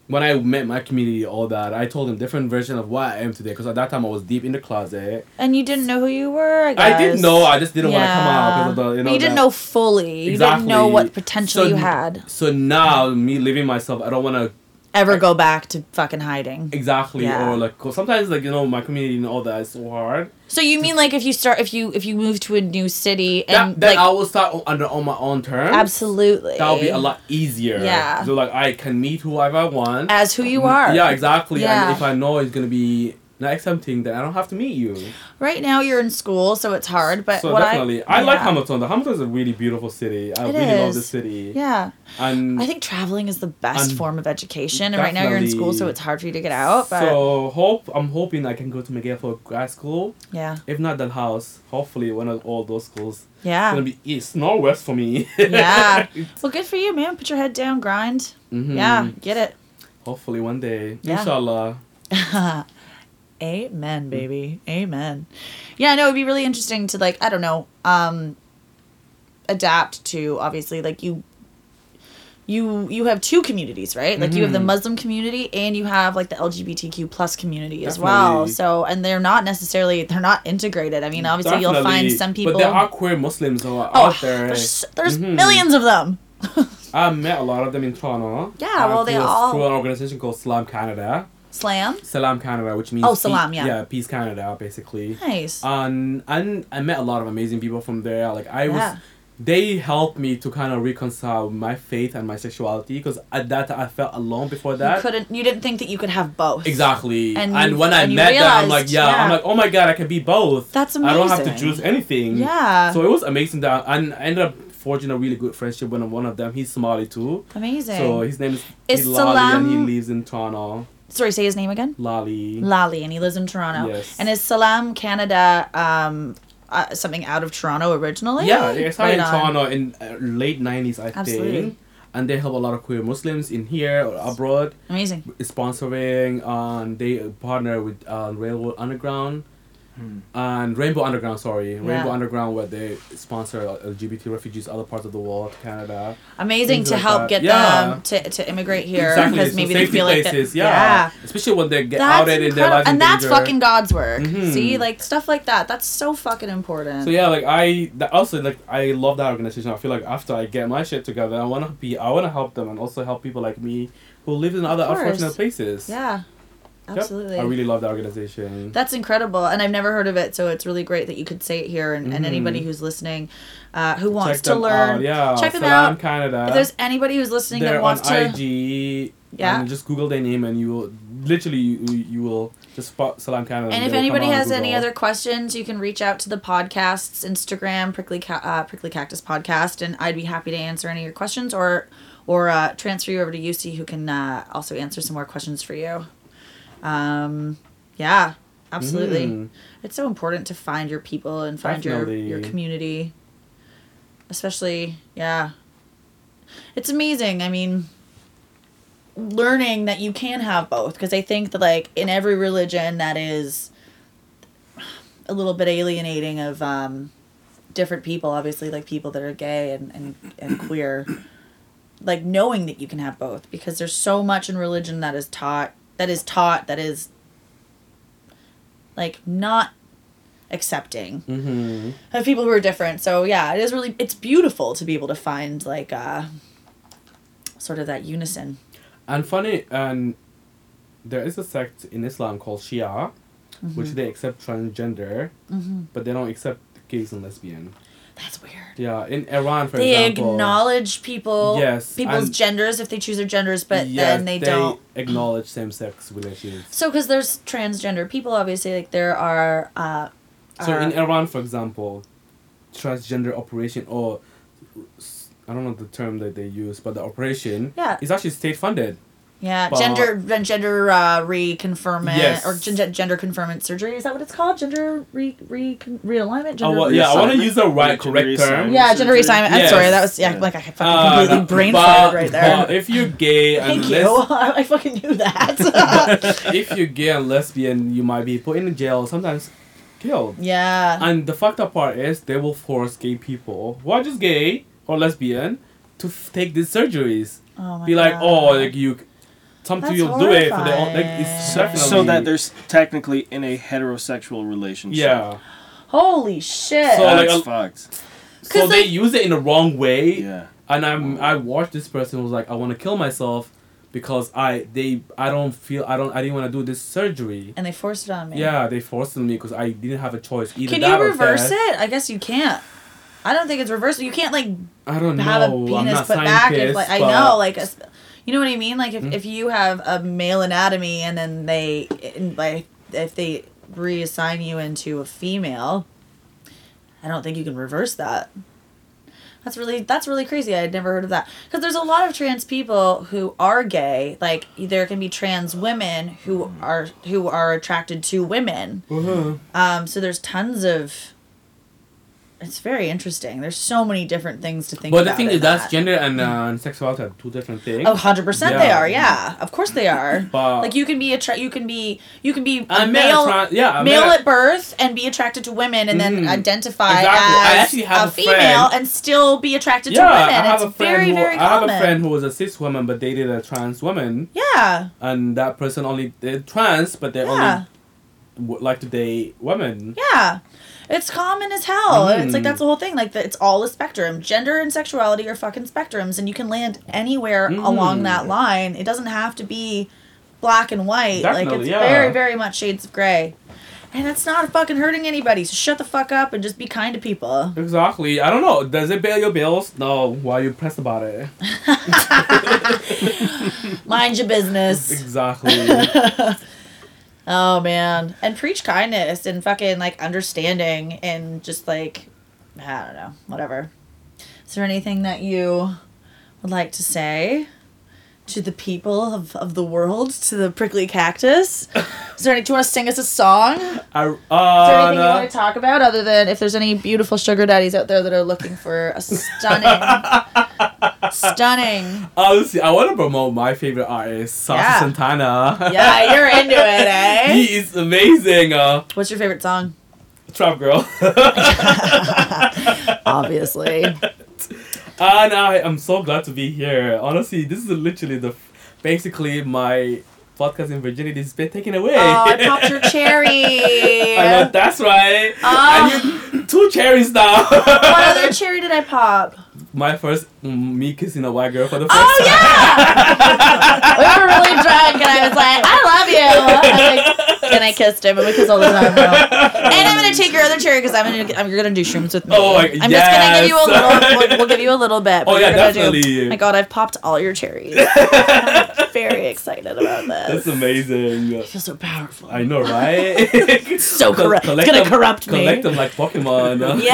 when I met my community, all that. I told them different version of what I am today because at that time I was deep in the closet. and you didn't know who you were. I guess. I didn't know. I just didn't want to come out because of the you But know. you didn't that- know fully. Exactly. You didn't know what potential So- you had. So now me living myself, I don't want to Ever go back to fucking hiding. exactly Yeah. or like 'cause sometimes like you know my community and all that is so hard. So you mean like if you start if you if you move to a new city and That, that like I will start under on my own terms. absolutely That will be a lot easier. Yeah. So like I can meet whoever I want. as who you mm-hmm. are. Yeah, exactly. Yeah. And if I know it's gonna be not accepting, that I don't have to meet you. Right now you're in school, so it's hard. But so what definitely, I, I, like. Hamilton. The Hamilton is a really beautiful city. I It really love the city. Yeah, And I think traveling is the best form of education. And right now you're in school, so it's hard for you to get out. But so hope I'm hoping I can go to McGill for grad school. yeah, If not that house, hopefully one of all those schools. It's yeah, gonna be east, nor west for me. yeah. well, good for you, man. Put your head down, grind. Mhm. Yeah, get it. Hopefully one day. Yeah. Inshallah. Amen, baby. Amen. Yeah, no, it'd be really interesting to like, I don't know, um adapt to obviously like you you you have two communities, right? Like you have the Mhm. Muslim community and you have like the LGBTQ plus community as well. So and they're not necessarily they're not integrated. I mean, obviously you'll find some people But there are queer Muslims who are Oh, out there. there's, there's Mhm. millions of them. I met a lot of them in Toronto. Yeah, well, they through, all- through an organization called Salam Canada. Slam. Salam Canada, which means Oh, Salam, yeah. yeah, Peace Canada, basically. Nice. And and I met a lot of amazing people from there. Like I Yeah. was, they helped me to kind of reconcile my faith and my sexuality because at that time I felt alone before you that. couldn't you didn't think that you could have both. Exactly. And And, you- when I and you met them, I'm like, realized, yeah, I'm like, oh my god, I can be both. That's amazing. I don't have to choose anything. Yeah. So it was amazing that and I ended up forging a really good friendship with one of them. He's Somali too. Amazing. So his name is, Is Hilali and he lives in Toronto. Sorry, say his name again. Lali. Lali, and he lives in Toronto. Yes. And is Salam Canada um, uh, something out of Toronto originally? yeah, it started in on. Toronto in uh, late 90s, I Absolutely. think. And they help a lot of queer Muslims in here or abroad. Amazing. Sponsoring, and they partner with uh, Railroad Underground. And Rainbow Underground, sorry, Rainbow Yeah. Underground, where they sponsor LGBT refugees other parts of the world, Canada. Amazing to like help that. get Yeah. them to, to immigrate here exactly, because so maybe they feel like places, that. yeah. especially when they get That's outed in their incredible. lives and that's fucking God's work. Mhm. See, like stuff like that. That's so fucking important. So yeah, like I that also like I love that organization. I feel like after I get my shit together, I wanna be I wanna help them and also help people like me who live in other unfortunate places. Yeah, Yep. absolutely. I really love that organization. That's incredible, and I've never heard of it, so it's really great that you could say it here. And, and Mhm. anybody who's listening, uh, who wants Check to learn, out, yeah. check them Salam out. Canada. if there's anybody who's listening They're that wants on to, IG. Yeah. And just Google their name and you will literally you, you will just spot Salam Canada. and if they will come anybody has any other questions, you can reach out to the podcast's Instagram, prickly Ca- uh, prickly cactus podcast, and I'd be happy to answer any of your questions or or uh, transfer you over to Yusi, who can uh, also answer some more questions for you. Um, yeah. absolutely. Mhm. It's so important to find your people and find your your community. Especially, yeah. It's amazing. I mean, learning that you can have both because I think that like in every religion that is a little bit alienating of um different people, obviously like people that are gay and and, and queer. Like knowing that you can have both because there's so much in religion that is taught that is taught that is like not accepting Mhm. of people who are different. So yeah, it is really it's beautiful to be able to find like uh sort of that unison. And funny, and there is a sect in Islam called Shia, Mm-hmm. which they accept transgender, but they don't accept gays and lesbian. That's weird. Yeah, in Iran, for they example. They acknowledge people Yes, people's genders if they choose their genders, but yes, then they, don't. acknowledge same-sex relationships. So because there's transgender people, obviously, like there are. uh So are- in Iran, for example, transgender operation or I don't know the term that they use, but the operation Yeah. is actually state funded. Yeah, But- gender gender uh, reconfirmment Yes. or gen- gender conferment surgery. Is that what it's called? Gender re, re realignment. Gender Oh, well, yeah, I want to use the right, Yeah, correct term. reassignment. Yeah, gender surgery. reassignment. I'm sorry, that was yeah, Yeah. like I fucking Uh, completely brain but- farted right there. but if you're gay and Thank les- you. I fucking knew that. if you're gay and lesbian, you might be put in jail, sometimes killed. yeah. And the fucked up part is they will force gay people who are just gay or lesbian to f- take these surgeries. Oh my Be like, God. oh, like you, some That's people do it for their own. Like it's horrifying. definitely So that they're technically in a heterosexual relationship. yeah. Holy shit. So, like, That's a- fucked. So 'Cause, they like- use it in the wrong way. Yeah. And I'm I watched this person who was like, I want to kill myself because I they I don't feel I don't I didn't want to do this surgery. and they forced it on me. Yeah, they forced it on me because I didn't have a choice. Either Can that you reverse death. it? I guess you can't. I don't think it's reversible. You can't like I don't know. have a I'm penis not put back if like I know like a, you know what I mean? Like if, Mhm. if you have a male anatomy and then they like if they reassign you into a female I don't think you can reverse that. That's really that's really crazy. I had never heard of that. Because there's a lot of trans people who are gay. Like there can be trans women who are who are attracted to women. Uh-huh. um so there's tons of it's very interesting there's so many different things to think about. But the thing in is, that's that. gender and, uh, and sexuality are two different things. Oh, 100% they are. Yeah. Of course they are. But like you can be attra- you can be you can be a I met a male trans- yeah, male at birth and be attracted to women and then Mhm. identify Exactly. As a a female and still be attracted yeah, to women. I have it's a friend very who very I have common. a friend who was a cis woman but dated a trans woman, yeah. and that person only they're trans but they Yeah. only w- like to date women. Yeah. It's common as hell. It's like Mm. that's the whole thing. Like the, it's all a spectrum. Gender and sexuality are fucking spectrums, and you can land anywhere Mm. along that line. It doesn't have to be black and white. like it's yeah. very, very much shades of gray. And it's not fucking hurting anybody. So shut the fuck up and just be kind to people. Exactly. I don't know. Does it bail your bills? No. Why are you pressed about it? Mind your business. Exactly. Oh man. And preach kindness and fucking like understanding and just like I don't know, whatever. Is there anything that you would like to say to the people of, of the world, to the prickly cactus? Is there any do you want to sing us a song? Is there uh, anything you want to talk about other than if there's any beautiful sugar daddies out there that are looking for a stunning stunning Honestly, I want to promote my favorite artist, Saucy Yeah. Santana. Yeah, you're into it, eh? he is amazing. Uh, What's your favorite song? Trap Girl. Obviously. and I am so glad to be here. Honestly, this is literally the basically my podcast in virginity has been taken away. Oh, I popped your cherry. I know that's right. Oh. And you two cherries now. what other cherry did I pop? My first mm, me kissing a white girl for the first Oh time. yeah! we were really drunk, and I was like, "I love you," like, and I kissed him, and we kissed all the time now. And I'm gonna take your other cherry because I'm gonna I'm, you're gonna do shrooms with me. Oh, my- I'm just gonna give you a little. We'll, we'll give you a little bit. but Oh, yeah, you're do- my God, I've popped all your cherries. I'm very excited about this. That's amazing. I feel so powerful. I know, right? so Co- corrupt. It's collect gonna them- corrupt me. Collect them like Pokemon.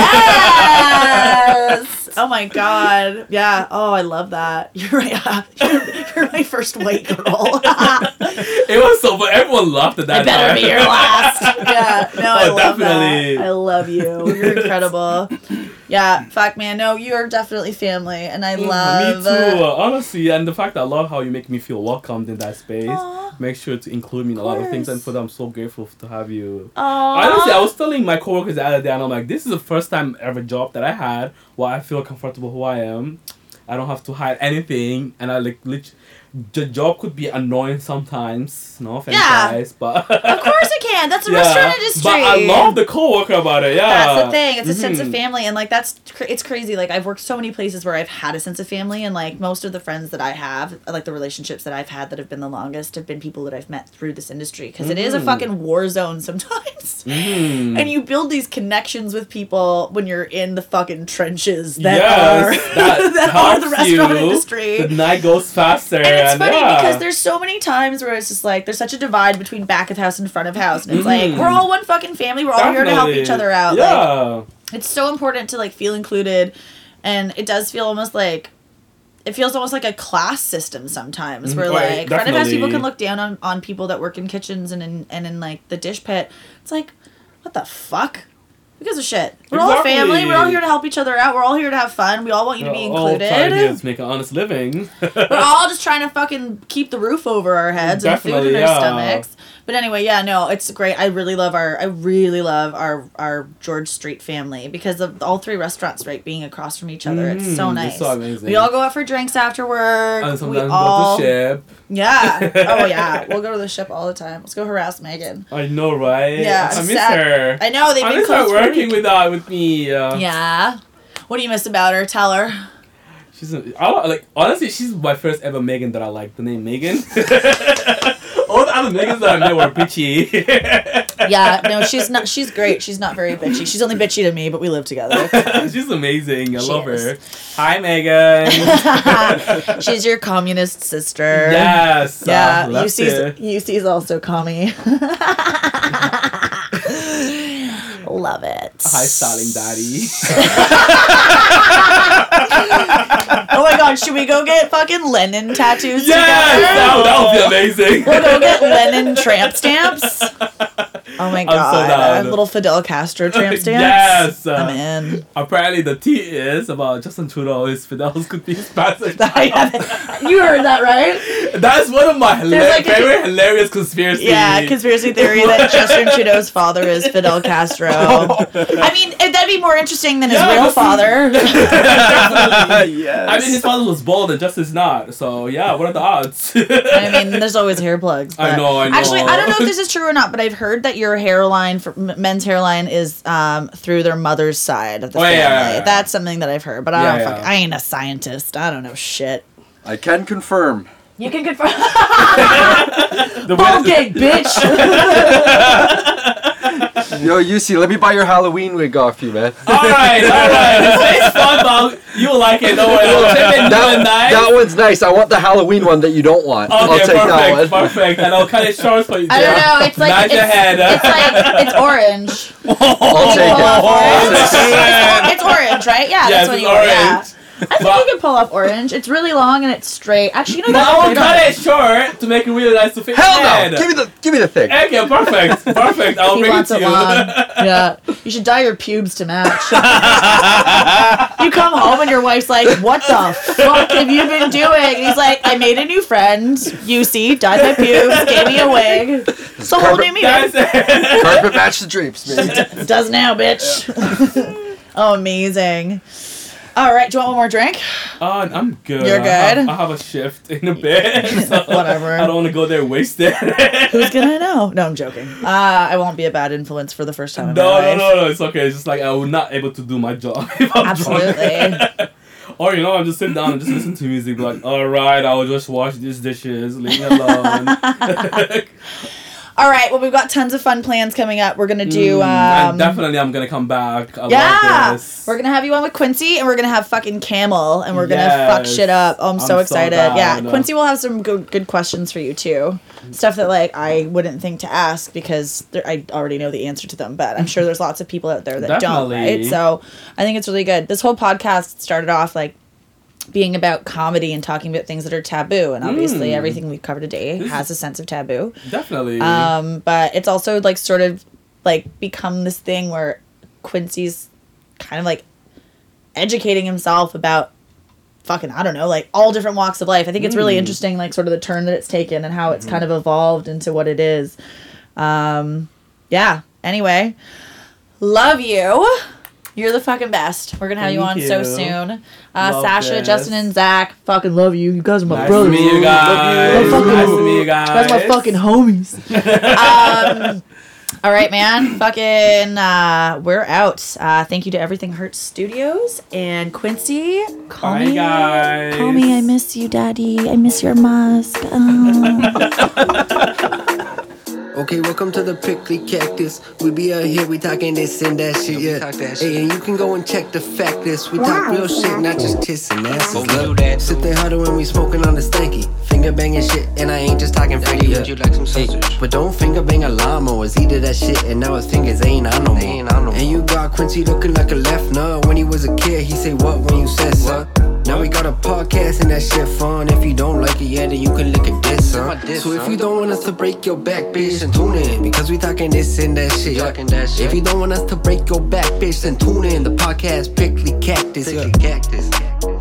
Yes. oh my god. Yeah. Oh, I love that. You're right. Uh, you're, you're my first white girl. it was so, but everyone laughed at that I bet better be your last. Yeah, no, oh, I Oh, love definitely. that. I love you. You're incredible. Yeah, fuck, man. No, you are definitely family, and I love. Me too, uh, honestly, and the fact that I love how you make me feel welcomed in that space. Aw. Make sure to include me in a lot of things, and for that, I'm so grateful to have you. Aw. Honestly, I was telling my coworkers the other day, and I'm like, this is the first time ever job that I had where I feel comfortable who I am. I don't have to hide anything, and I like lit- the job could be annoying sometimes. No offense, Yeah. guys, but Of course it can. That's the yeah. restaurant industry. But I love the coworker about it. Yeah, That's the thing. It's a sense of Mhm. family, and like that's it's crazy. Like I've worked so many places where I've had a sense of family, and like most of the friends that I have, like the relationships that I've had that have been the longest, have been people that I've met through this industry because it is a Mhm. fucking war zone sometimes. Mhm. And you build these connections with people when you're in the fucking trenches that yes, are that, that are the restaurant you. industry. The night goes faster. It's funny yeah. because there's so many times where it's just like there's such a divide between back of house and front of house, and it's like Mhm. we're all one fucking family. We're all here to help each other out. Like, Yeah. it's so important to like feel included and it does feel almost like it feels almost like a class system sometimes where Mhm. like Right, front of house people can look down on, on people that work in kitchens and in and in like the dish pit it's like what the fuck who gives a shit we're all a family we're all here to help each other out we're all here to have fun we all want you to be included. All trying to make an honest living. we're all just trying to fucking keep the roof over our heads and food in Definitely, our yeah. stomachs. But anyway, yeah, no, it's great. I really love our I really love our our George Street family because of all three restaurants right being across from each other. It's so Mm, nice. it's so amazing. We all go out for drinks after work. and we all go to ship. yeah. Oh yeah, we'll go to the ship all the time. Let's go harass Megan. I know, right? Yeah, I miss sad. her. I know they've I been miss her close for a working with uh, with me. Uh, Yeah. What do you miss about her? Tell her. She's a, I, like honestly, she's my first ever Megan that I like. The name Megan. All the other Megans that I met were bitchy. Yeah, no, she's not. She's great. She's not very bitchy. She's only bitchy to me, but we live together. she's amazing. I She love is. her. Hi, Megan. she's your communist sister. yes. Yeah, uh, Yusi's. Yusi's also commie. Love it. Hi, styling daddy. Oh my god, should we go get fucking Lenin tattoos yes, together? that, would be amazing. We'll go get Lenin tramp stamps. Oh my so god, uh, little Fidel Castro tramp stamps. Yes, uh, I'm in. Apparently, the tea is about Justin Trudeau is Fidel's could be passage. I haven't- you heard that right? That's one of my hila- like a- favorite hilarious conspiracy. Yeah, conspiracy theory that Justin Trudeau's father is Fidel Castro. I mean, that'd be more interesting than his Yeah, real father. yes. I mean, his father was bald and Justin's not. So yeah, what are the odds? I mean, there's always hair plugs. I know, I know. Actually, I don't know if this is true or not, but I've heard that your hairline for men's hairline is um, through their mother's side of the Oh, family. yeah, yeah, yeah. That's something that I've heard, but I Yeah, don't. yeah. Fuck, I ain't a scientist. I don't know shit. I can confirm. You can confirm. The Ball way- bitch. Yo, Yusi, let me buy your Halloween wig off you, man. all right, all right. It's fun, but you'll like it. Don't worry. I'll That, doing nice. that one's nice. I want the Halloween one that you don't want. I'll take perfect, that one. perfect. And I'll cut it short for you. I don't know. It's like Nod it's, your head. it's like it's orange. I'll take Pull off it. orange. It's, it's orange, right? Yeah, Yes, that's what it's you want. Yeah. Orange. I think But- you can pull off orange. It's really long and it's straight. Actually, you know But I will cut it short to make it really nice to fit Hell your head. no! Give me the give me the thing. Okay, perfect, perfect. I'll He bring it wants to it you. long. Yeah. You should dye your pubes to match. you come home and your wife's like, What the fuck have you been doing? And he's like, I made a new friend. Yusi, dyed my pubes, gave me a wig. It's a whole new me. That's it. Carpet match the drapes, man. It does now, bitch. oh, amazing. All right, do you want one more drink? Oh, I'm good. You're I have, good? I have a shift in a bit. so Whatever. I don't want to go there wasted. Who's gonna know? No, I'm joking. Uh, I won't be a bad influence for the first time in No, no, no, no. It's okay. It's just like I was not able to do my job. if I'm Absolutely. drunk. or you know, I'm just sitting down and just listen to music. Like, all right, I'll just wash these dishes. Leave me alone. All right, well, we've got tons of fun plans coming up. We're gonna do. Mm, Um, definitely, I'm gonna come back. I yeah, we're gonna have you on with Quincy, and we're gonna have fucking Camel, and we're gonna fuck shit up. Oh, I'm so I'm so excited. down. yeah, Quincy will have some good, good questions for you too. Stuff that like I wouldn't think to ask because there, I already know the answer to them, but I'm sure there's lots of people out there that don't. Right, so I think it's really good. This whole podcast started off like being about comedy and talking about things that are taboo. And obviously, Mm. everything we've covered today has a sense of taboo. Definitely. Um, but it's also like sort of like become this thing where Quincy's kind of like educating himself about fucking I don't know like all different walks of life. I think it's really interesting like sort of the turn that it's taken and how it's kind of evolved into what it is. Um, yeah. Anyway, love you. You're the fucking best. We're gonna have you on Thank so soon. Uh, Sasha, this. Justin, and Zach. Fucking love you. You guys are my nice brothers. to meet you guys. Love you. Nice to meet you guys. You guys are my fucking homies. um, all right, man. Fucking, uh, we're out. Uh, thank you to Everything Hurts Studios and Quincy. Call Bye, me, guys. Call me. I miss you, Daddy. I miss your mask. Oh. Okay, welcome to the Prickly Cactus. We be out here, we talking this and that shit, yeah. talk that Hey, and you can go and check the fact list. We talk real shit, not just tits and asses. Look, sit there harder when we smoking on the stanky. Finger banging shit, and I ain't just talking freaky. Yeah. Would you like some Hey, sausage? but don't finger bang a lawnmowers. He did that shit, and now his fingers ain't on no more. ain't on no and you got Quincy looking like a left nut. When he was a kid, he say what when you said what? Now we got a podcast and that shit fun. If you don't like it yet, then you can lick a diss, huh? So if you don't want us to break your back, bitch, then tune in because we talking this and that shit. Talking that shit. If you don't want us to break your back, bitch, then tune in. The podcast Prickly Cactus. Prickly yeah. cactus.